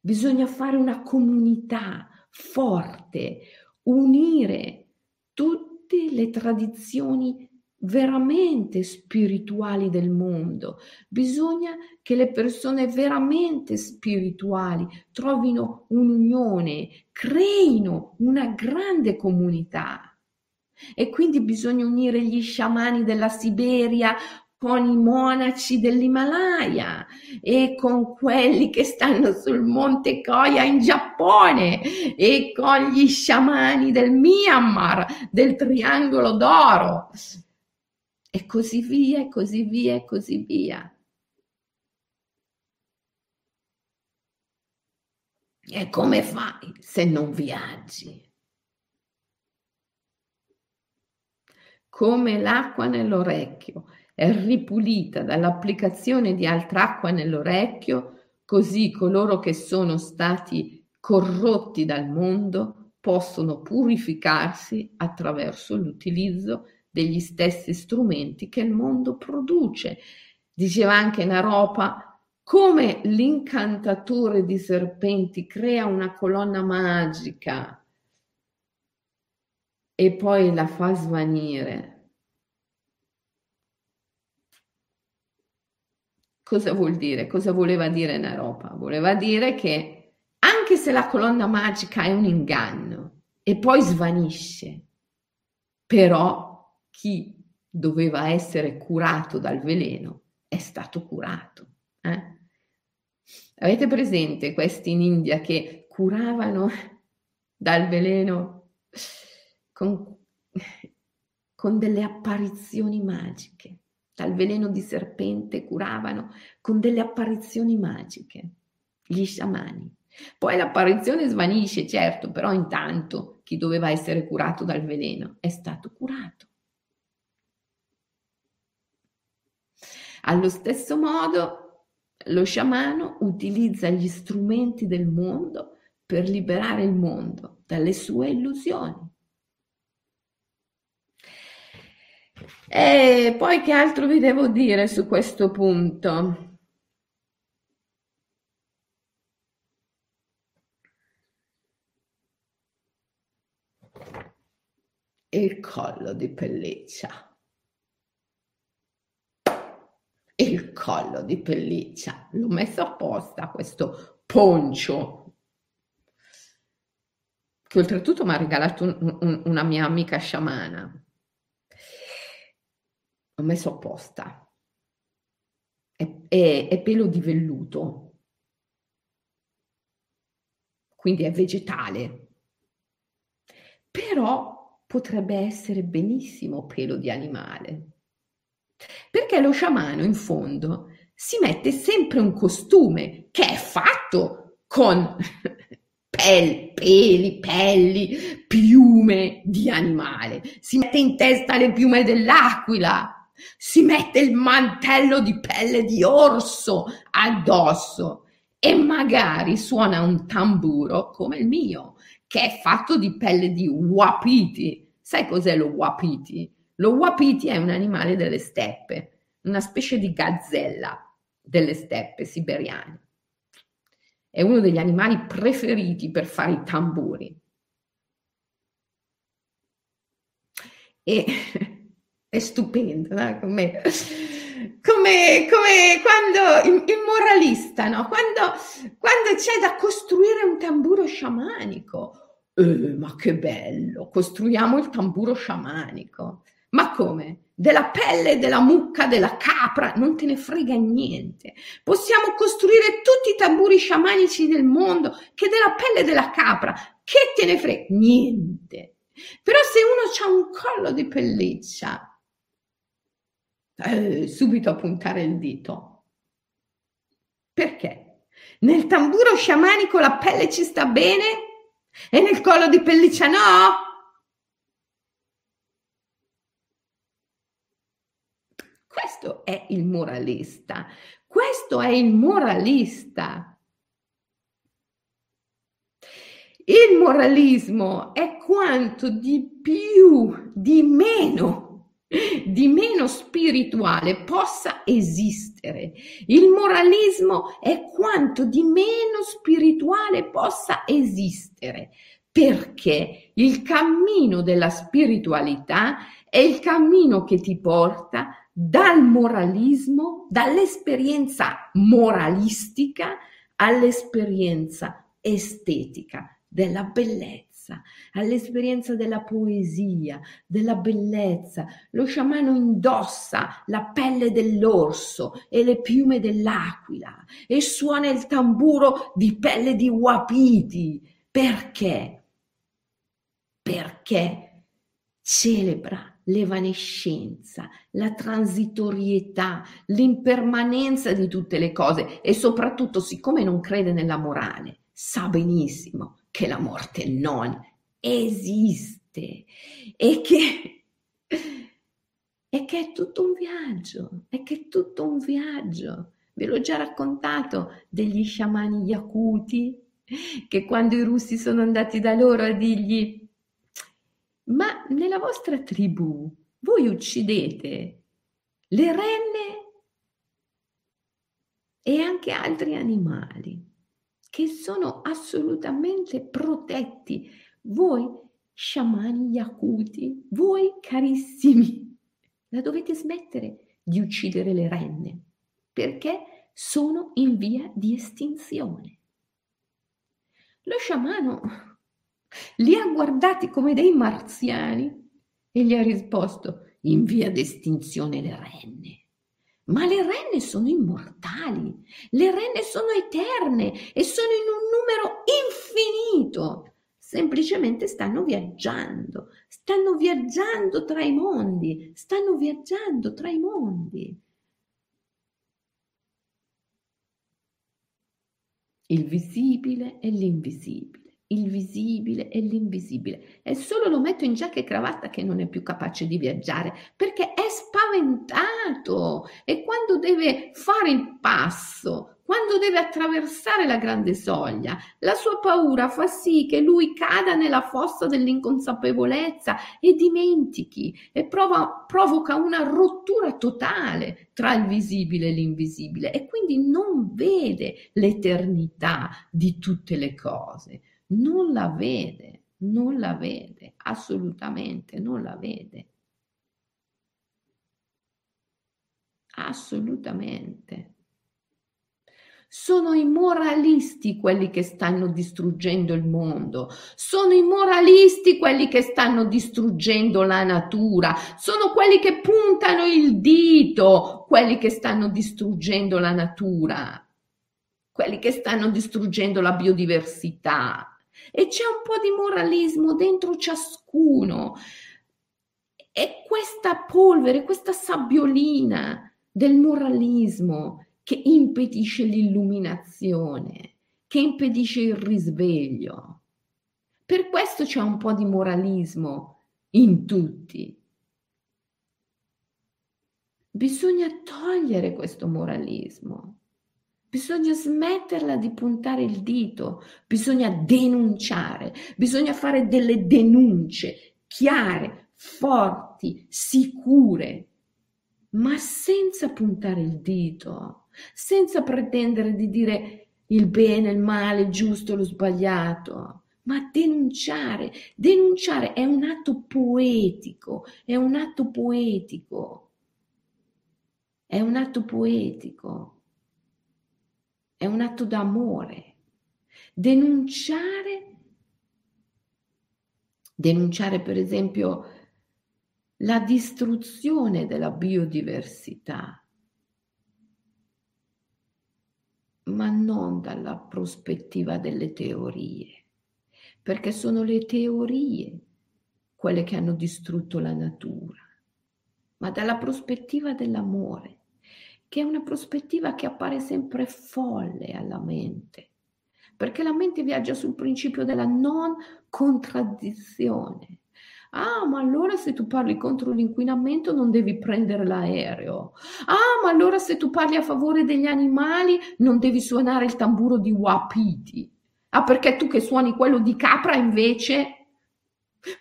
bisogna fare una comunità, forte, unire tutte le tradizioni veramente spirituali del mondo, bisogna che le persone veramente spirituali trovino un'unione, creino una grande comunità. E quindi bisogna unire gli sciamani della Siberia con i monaci dell'Himalaya e con quelli che stanno sul monte Koya in Giappone e con gli sciamani del Myanmar, del Triangolo d'Oro e così via, e così via, e così via. E come fai se non viaggi? Come l'acqua nell'orecchio ripulita dall'applicazione di altra acqua nell'orecchio, così coloro che sono stati corrotti dal mondo possono purificarsi attraverso l'utilizzo degli stessi strumenti che il mondo produce. Diceva anche Naropa come l'incantatore di serpenti crea una colonna magica e poi la fa svanire. Cosa vuol dire? Cosa voleva dire Naropa? Voleva dire che anche se la colonna magica è un inganno e poi svanisce, però chi doveva essere curato dal veleno è stato curato. Eh? Avete presente questi in India che curavano dal veleno con, con delle apparizioni magiche? Dal veleno di serpente curavano con delle apparizioni magiche, gli sciamani. Poi l'apparizione svanisce, certo, però intanto chi doveva essere curato dal veleno è stato curato. Allo stesso modo, lo sciamano utilizza gli strumenti del mondo per liberare il mondo dalle sue illusioni. E poi che altro vi devo dire su questo punto? Il collo di pelliccia. il collo di pelliccia. L'ho messo apposta questo poncio che oltretutto mi ha regalato un, un, una mia amica sciamana. L'ho messo apposta. È, è, è pelo di velluto, quindi è vegetale. Però potrebbe essere benissimo pelo di animale. Perché lo sciamano in fondo si mette sempre un costume che è fatto con pel, peli, pelli, piume di animale. Si mette in testa le piume dell'aquila, si mette il mantello di pelle di orso addosso e magari suona un tamburo come il mio, che è fatto di pelle di wapiti. Sai cos'è lo wapiti? Lo wapiti è un animale delle steppe, una specie di gazzella delle steppe siberiane. È uno degli animali preferiti per fare i tamburi. E è stupendo, no? come, come, come, quando il, moralista, no? quando, quando c'è da costruire un tamburo sciamanico. Eh, ma che bello, costruiamo il tamburo sciamanico. Ma come? Della pelle della mucca, della capra, non te ne frega niente. Possiamo costruire tutti i tamburi sciamanici del mondo che della pelle della capra, che te ne frega? Niente. Però se uno ha un collo di pelliccia, eh, subito a puntare il dito. Perché? Nel tamburo sciamanico la pelle ci sta bene e nel collo di pelliccia no? Questo è il moralista. Questo è il moralista. Il moralismo è quanto di più, di meno, di meno spirituale possa esistere. Il moralismo è quanto di meno spirituale possa esistere. perché il cammino della spiritualità è il cammino che ti porta dal moralismo, dall'esperienza moralistica all'esperienza estetica della bellezza, all'esperienza della poesia, della bellezza. Lo sciamano indossa la pelle dell'orso e le piume dell'aquila e suona il tamburo di pelle di wapiti. Perché? Perché celebra l'evanescenza, la transitorietà, l'impermanenza di tutte le cose e soprattutto, siccome non crede nella morale, sa benissimo che la morte non esiste e che, e che è tutto un viaggio, e che è tutto un viaggio. Ve l'ho già raccontato degli sciamani yakuti che quando i russi sono andati da loro a dirgli ma nella vostra tribù voi uccidete le renne e anche altri animali che sono assolutamente protetti. Voi sciamani yakuti, voi carissimi, la dovete smettere di uccidere le renne perché sono in via di estinzione. Lo sciamano li ha guardati come dei marziani e gli ha risposto in via d'estinzione le renne. Ma le renne sono immortali, le renne sono eterne e sono in un numero infinito. Semplicemente stanno viaggiando, stanno viaggiando tra i mondi, stanno viaggiando tra i mondi. Il visibile e l'invisibile il visibile e l'invisibile. E solo lo metto in giacca e cravatta che non è più capace di viaggiare perché è spaventato. E quando deve fare il passo, quando deve attraversare la grande soglia, la sua paura fa sì che lui cada nella fossa dell'inconsapevolezza e dimentichi e prova, provoca una rottura totale tra il visibile e l'invisibile e quindi non vede l'eternità di tutte le cose non la vede, non la vede, assolutamente non la vede. Assolutamente. Sono i moralisti quelli che stanno distruggendo il mondo, sono i moralisti quelli che stanno distruggendo la natura, sono quelli che puntano il dito, quelli che stanno distruggendo la natura, quelli che stanno distruggendo la biodiversità, e c'è un po' di moralismo dentro ciascuno. E questa polvere, questa sabbiolina del moralismo che impedisce l'illuminazione, che impedisce il risveglio. Per questo c'è un po' di moralismo in tutti. Bisogna togliere questo moralismo. Bisogna smetterla di puntare il dito, bisogna denunciare, bisogna fare delle denunce chiare, forti, sicure, ma senza puntare il dito, senza pretendere di dire il bene, il male, il giusto, lo sbagliato, ma denunciare. Denunciare è un atto poetico, è un atto poetico, è un atto poetico è un atto d'amore. Denunciare, denunciare per esempio la distruzione della biodiversità, ma non dalla prospettiva delle teorie, perché sono le teorie quelle che hanno distrutto la natura, ma dalla prospettiva dell'amore che è una prospettiva che appare sempre folle alla mente, perché la mente viaggia sul principio della non contraddizione. Ah, ma allora se tu parli contro l'inquinamento non devi prendere l'aereo. Ah, ma allora se tu parli a favore degli animali non devi suonare il tamburo di Wapiti. Ah, perché tu che suoni quello di capra invece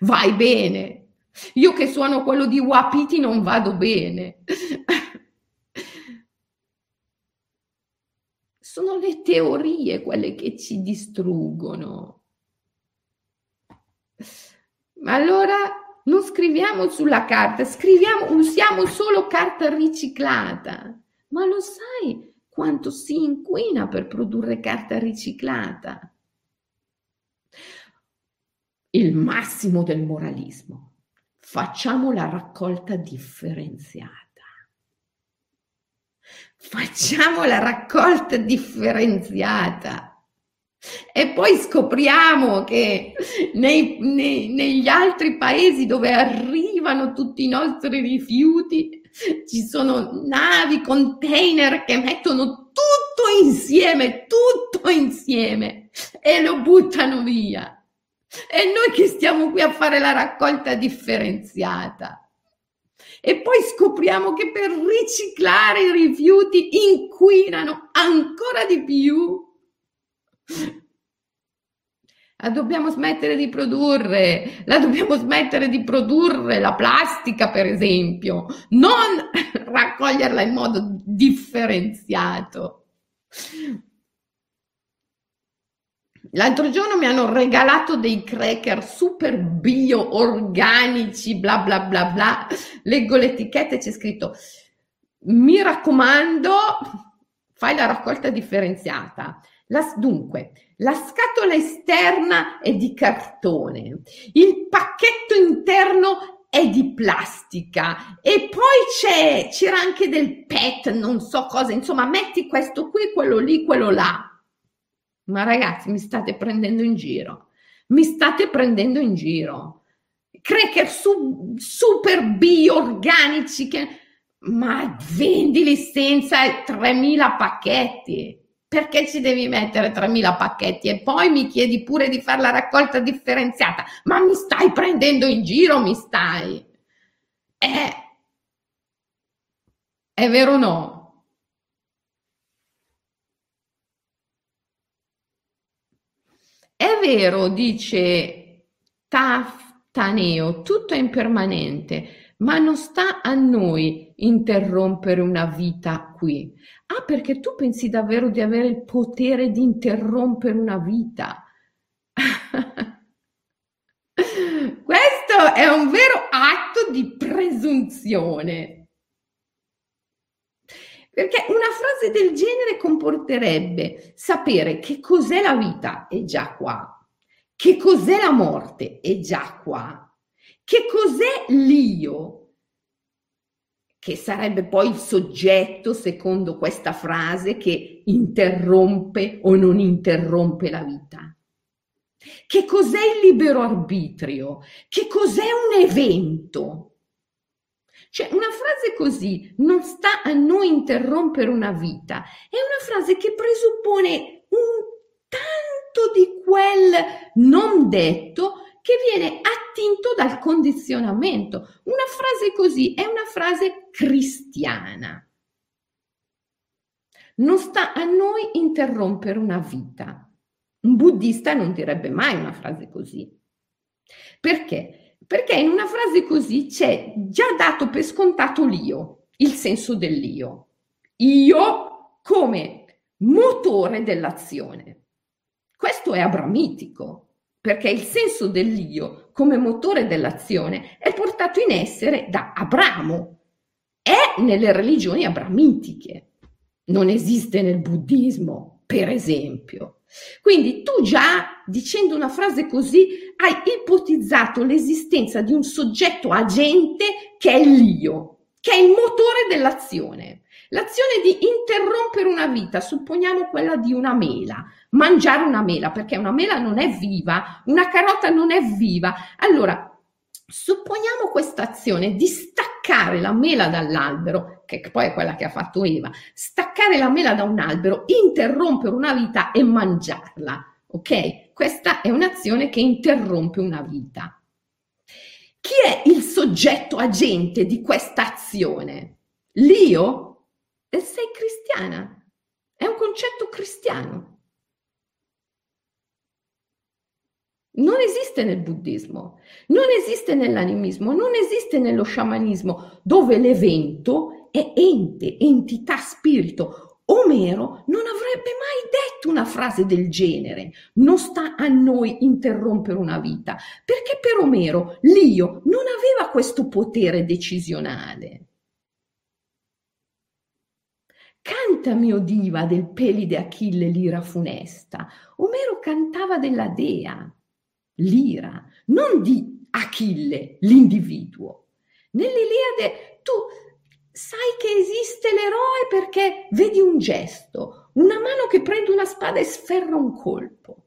vai bene. Io che suono quello di Wapiti non vado bene. Sono le teorie quelle che ci distruggono. Ma allora non scriviamo sulla carta, scriviamo, usiamo solo carta riciclata. Ma lo sai quanto si inquina per produrre carta riciclata? Il massimo del moralismo. Facciamo la raccolta differenziata. Facciamo la raccolta differenziata. E poi scopriamo che nei, nei, negli altri paesi dove arrivano tutti i nostri rifiuti ci sono navi, container che mettono tutto insieme, tutto insieme e lo buttano via. E noi che stiamo qui a fare la raccolta differenziata. E poi scopriamo che per riciclare i rifiuti inquinano ancora di più la dobbiamo smettere di produrre, la dobbiamo smettere di produrre la plastica, per esempio, non raccoglierla in modo differenziato. L'altro giorno mi hanno regalato dei cracker super bio, organici, bla bla bla bla. Leggo l'etichetta e c'è scritto: Mi raccomando, fai la raccolta differenziata. La, dunque, la scatola esterna è di cartone, il pacchetto interno è di plastica e poi c'era anche del PET, non so cosa, insomma, metti questo qui, quello lì, quello là. Ma ragazzi, mi state prendendo in giro, mi state prendendo in giro. Cracker su, super bio, organici, che, ma vendili senza 3000 pacchetti perché ci devi mettere 3.000 pacchetti e poi mi chiedi pure di fare la raccolta differenziata? Ma mi stai prendendo in giro, mi stai? Eh, è vero o no? È vero, dice Taftaneo, tutto è impermanente, ma non sta a noi interrompere una vita qui. Ah, perché tu pensi davvero di avere il potere di interrompere una vita? Questo è un vero atto di presunzione. Perché una frase del genere comporterebbe sapere che cos'è la vita, è già qua, che cos'è la morte, è già qua, che cos'è l'io, che sarebbe poi il soggetto, secondo questa frase, che interrompe o non interrompe la vita. Che cos'è il libero arbitrio? Che cos'è un evento? Cioè, una frase così non sta a noi interrompere una vita, è una frase che presuppone un tanto di quel non detto che viene attinto dal condizionamento. Una frase così è una frase cristiana. Non sta a noi interrompere una vita. Un buddista non direbbe mai una frase così. Perché? Perché in una frase così c'è già dato per scontato l'io, il senso dell'io. Io come motore dell'azione. Questo è abramitico perché il senso dell'io come motore dell'azione è portato in essere da Abramo, è nelle religioni abramitiche, non esiste nel buddismo, per esempio. Quindi tu già dicendo una frase così hai ipotizzato l'esistenza di un soggetto agente che è l'io, che è il motore dell'azione. L'azione di interrompere una vita, supponiamo quella di una mela, mangiare una mela, perché una mela non è viva, una carota non è viva. Allora, supponiamo questa azione di staccare la mela dall'albero, che poi è quella che ha fatto Eva, staccare la mela da un albero, interrompere una vita e mangiarla. Ok? Questa è un'azione che interrompe una vita. Chi è il soggetto agente di questa azione? L'io? e sei cristiana. È un concetto cristiano. Non esiste nel buddismo, non esiste nell'animismo, non esiste nello sciamanismo, dove l'evento è ente, entità, spirito, Omero non avrebbe mai detto una frase del genere. Non sta a noi interrompere una vita, perché per Omero l'io non aveva questo potere decisionale. Cantami, o diva, del pelide Achille l'ira funesta. Omero cantava della dea, l'ira, non di Achille, l'individuo. Nell'Iliade tu sai che esiste l'eroe perché vedi un gesto, una mano che prende una spada e sferra un colpo.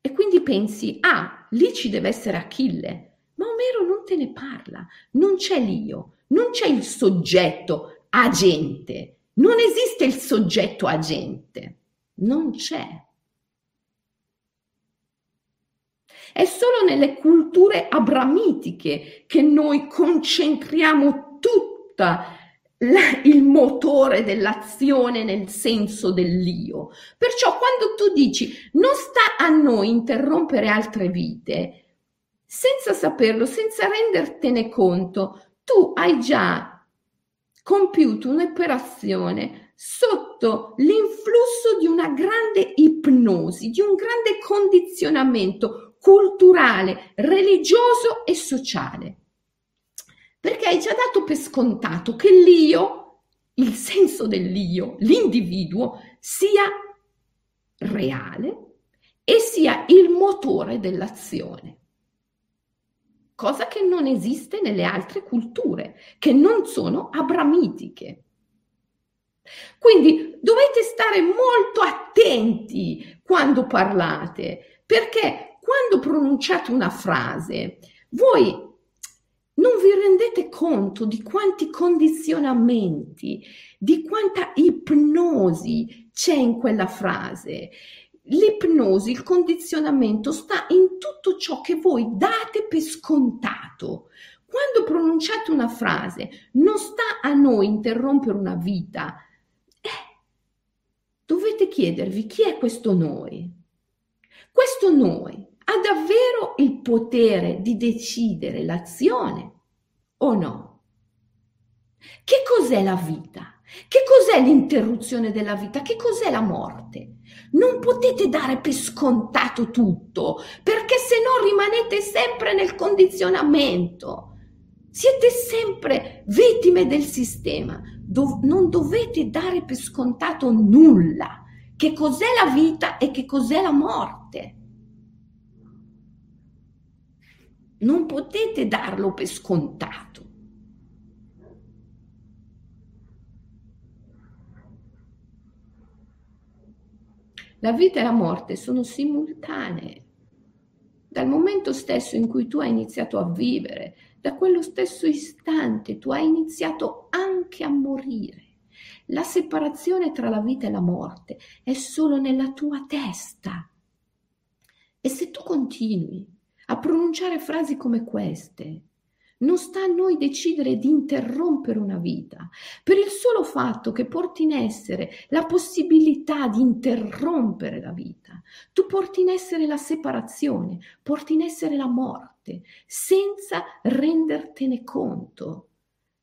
E quindi pensi, ah, lì ci deve essere Achille. Ma Omero non te ne parla, non c'è l'io, non c'è il soggetto agente. Non esiste il soggetto agente, non c'è. È solo nelle culture abramitiche che noi concentriamo tutta il motore dell'azione nel senso dell'io. Perciò quando tu dici non sta a noi interrompere altre vite, senza saperlo, senza rendertene conto, tu hai già compiuto un'operazione sotto l'influsso di una grande ipnosi, di un grande condizionamento culturale, religioso e sociale. Perché hai già dato per scontato che l'io, il senso dell'io, l'individuo, sia reale e sia il motore dell'azione cosa che non esiste nelle altre culture, che non sono abramitiche. Quindi dovete stare molto attenti quando parlate, perché quando pronunciate una frase, voi non vi rendete conto di quanti condizionamenti, di quanta ipnosi c'è in quella frase L'ipnosi, il condizionamento sta in tutto ciò che voi date per scontato. Quando pronunciate una frase, non sta a noi interrompere una vita. Eh, dovete chiedervi chi è questo noi. Questo noi ha davvero il potere di decidere l'azione o no? Che cos'è la vita? Che cos'è l'interruzione della vita? Che cos'è la morte? Non potete dare per scontato tutto, perché se no rimanete sempre nel condizionamento. Siete sempre vittime del sistema. Dov- non dovete dare per scontato nulla. Che cos'è la vita e che cos'è la morte? Non potete darlo per scontato. La vita e la morte sono simultanee. Dal momento stesso in cui tu hai iniziato a vivere, da quello stesso istante tu hai iniziato anche a morire. La separazione tra la vita e la morte è solo nella tua testa. E se tu continui a pronunciare frasi come queste, non sta a noi decidere di interrompere una vita per il solo fatto che porti in essere la possibilità di interrompere la vita. Tu porti in essere la separazione, porti in essere la morte, senza rendertene conto,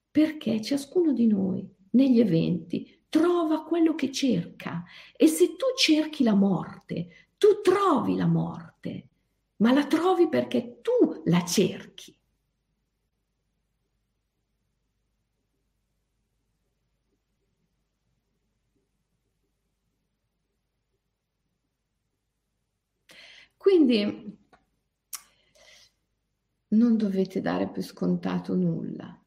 perché ciascuno di noi negli eventi trova quello che cerca. E se tu cerchi la morte, tu trovi la morte, ma la trovi perché tu la cerchi. Quindi non dovete dare per scontato nulla.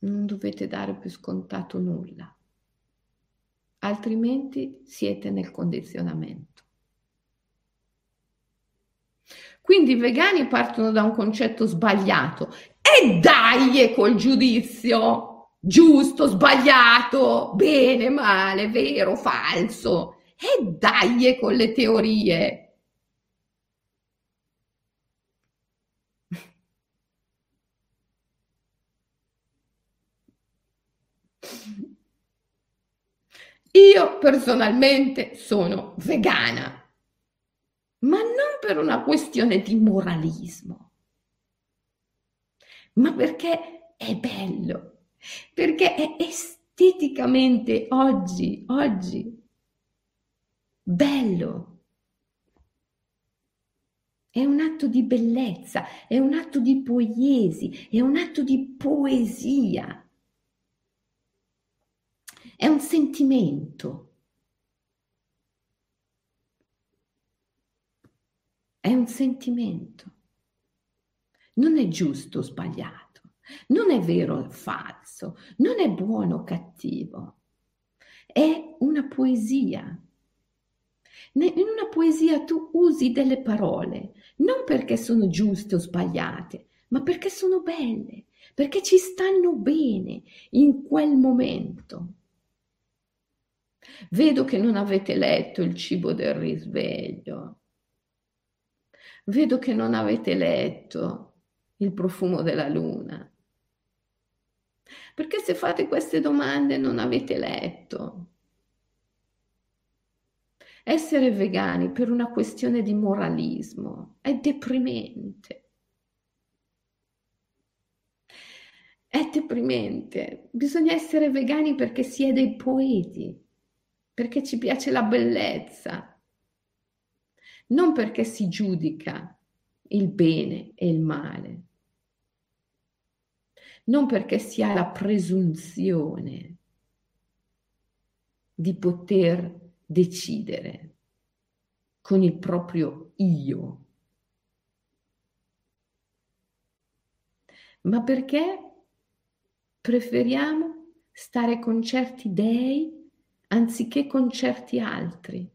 Non dovete dare per scontato nulla. Altrimenti siete nel condizionamento. Quindi i vegani partono da un concetto sbagliato e dai col giudizio giusto, sbagliato, bene, male, vero, falso. E dai con le teorie. Io personalmente sono vegana, ma non per una questione di moralismo, ma perché è bello, perché è esteticamente oggi, oggi, bello. È un atto di bellezza, è un atto di poiesi, è un atto di poesia. È un sentimento. È un sentimento. Non è giusto o sbagliato, non è vero o falso, non è buono o cattivo. È una poesia. In una poesia tu usi delle parole, non perché sono giuste o sbagliate, ma perché sono belle, perché ci stanno bene in quel momento. Vedo che non avete letto il cibo del risveglio. Vedo che non avete letto il profumo della luna. Perché se fate queste domande non avete letto. Essere vegani per una questione di moralismo è deprimente. È deprimente. Bisogna essere vegani perché si è dei poeti, perché ci piace la bellezza, non perché si giudica il bene e il male. Non perché si ha la presunzione di poter decidere con il proprio io, ma perché preferiamo stare con certi dei anziché con certi altri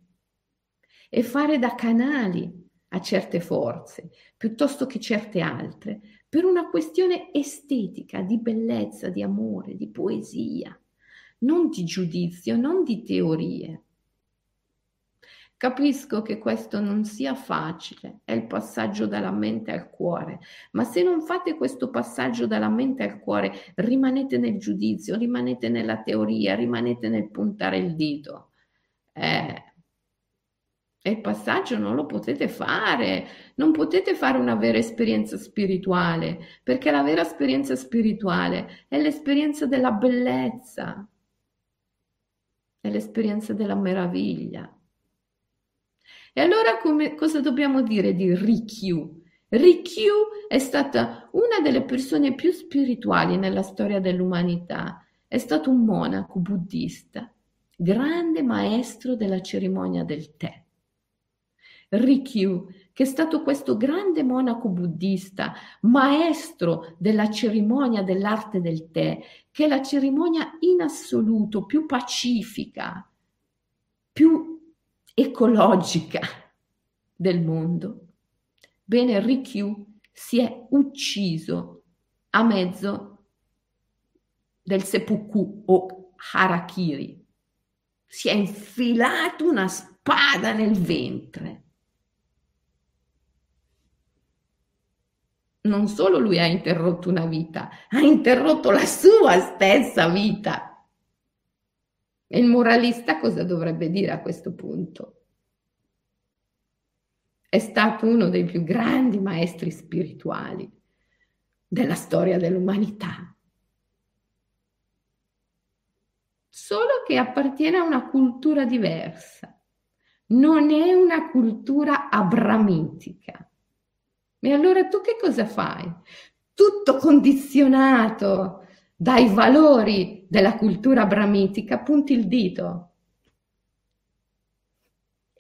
e fare da canali a certe forze piuttosto che certe altre per una questione estetica, di bellezza, di amore, di poesia, non di giudizio, non di teorie. Capisco che questo non sia facile, è il passaggio dalla mente al cuore, ma se non fate questo passaggio dalla mente al cuore, rimanete nel giudizio, rimanete nella teoria, rimanete nel puntare il dito. Eh, e il passaggio non lo potete fare, non potete fare una vera esperienza spirituale, perché la vera esperienza spirituale è l'esperienza della bellezza, è l'esperienza della meraviglia. E allora come, cosa dobbiamo dire di Rikyu? Rikyu è stata una delle persone più spirituali nella storia dell'umanità, è stato un monaco buddista, grande maestro della cerimonia del tè. Rikyu, che è stato questo grande monaco buddista, maestro della cerimonia dell'arte del tè, che è la cerimonia in assoluto più pacifica, più ecologica del mondo. Bene, Rikyu si è ucciso a mezzo del seppuku o harakiri. Si è infilato una spada nel ventre non solo lui ha interrotto una vita, ha interrotto la sua stessa vita. E il moralista cosa dovrebbe dire a questo punto? È stato uno dei più grandi maestri spirituali della storia dell'umanità. Solo che appartiene a una cultura diversa. Non è una cultura abramitica e allora tu che cosa fai? Tutto condizionato dai valori della cultura bramitica, punti il dito.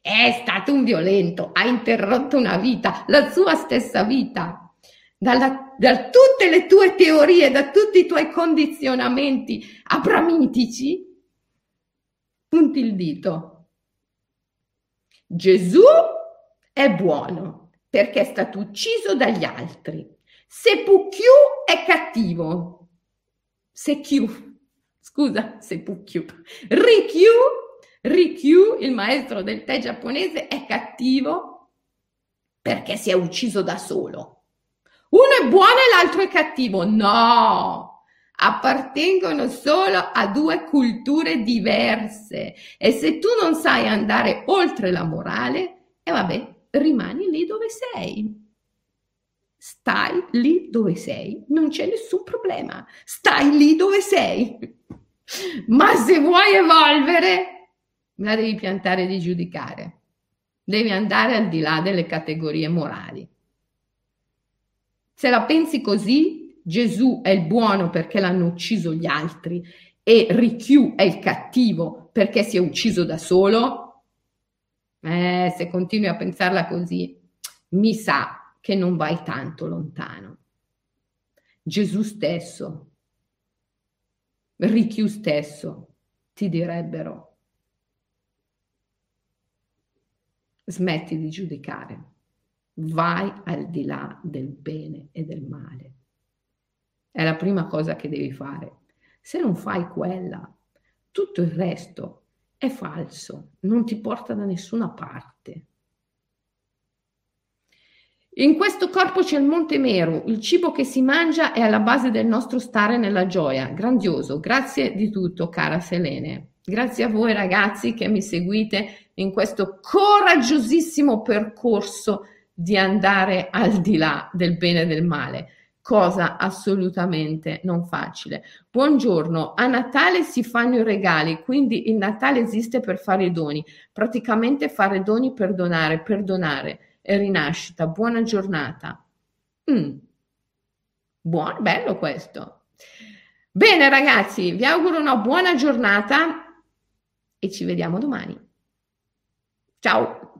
È stato un violento, ha interrotto una vita, la sua stessa vita. Dalla, da tutte le tue teorie, da tutti i tuoi condizionamenti abramitici, punti il dito. Gesù è buono perché è stato ucciso dagli altri. Se Pucchiu è cattivo, se Q, scusa, se Pucchiu, Rikyu, Rikyu, il maestro del tè giapponese, è cattivo perché si è ucciso da solo. Uno è buono e l'altro è cattivo. No, appartengono solo a due culture diverse e se tu non sai andare oltre la morale, e eh vabbè, rimani lì dove sei. Stai lì dove sei, non c'è nessun problema. Stai lì dove sei. Ma se vuoi evolvere, la devi piantare di giudicare. Devi andare al di là delle categorie morali. Se la pensi così, Gesù è il buono perché l'hanno ucciso gli altri e Richiù è il cattivo perché si è ucciso da solo, eh, se continui a pensarla così, mi sa che non vai tanto lontano. Gesù stesso, Richiù stesso, ti direbbero, smetti di giudicare, vai al di là del bene e del male. È la prima cosa che devi fare. Se non fai quella, tutto il resto è falso, non ti porta da nessuna parte. In questo corpo c'è il Monte Meru, il cibo che si mangia è alla base del nostro stare nella gioia. Grandioso, grazie di tutto, cara Selene. Grazie a voi ragazzi che mi seguite in questo coraggiosissimo percorso di andare al di là del bene e del male cosa assolutamente non facile. Buongiorno, a Natale si fanno i regali, quindi il Natale esiste per fare i doni, praticamente fare doni per donare, perdonare e rinascita. Buona giornata. Mm. Buono, bello questo. Bene ragazzi, vi auguro una buona giornata e ci vediamo domani. Ciao!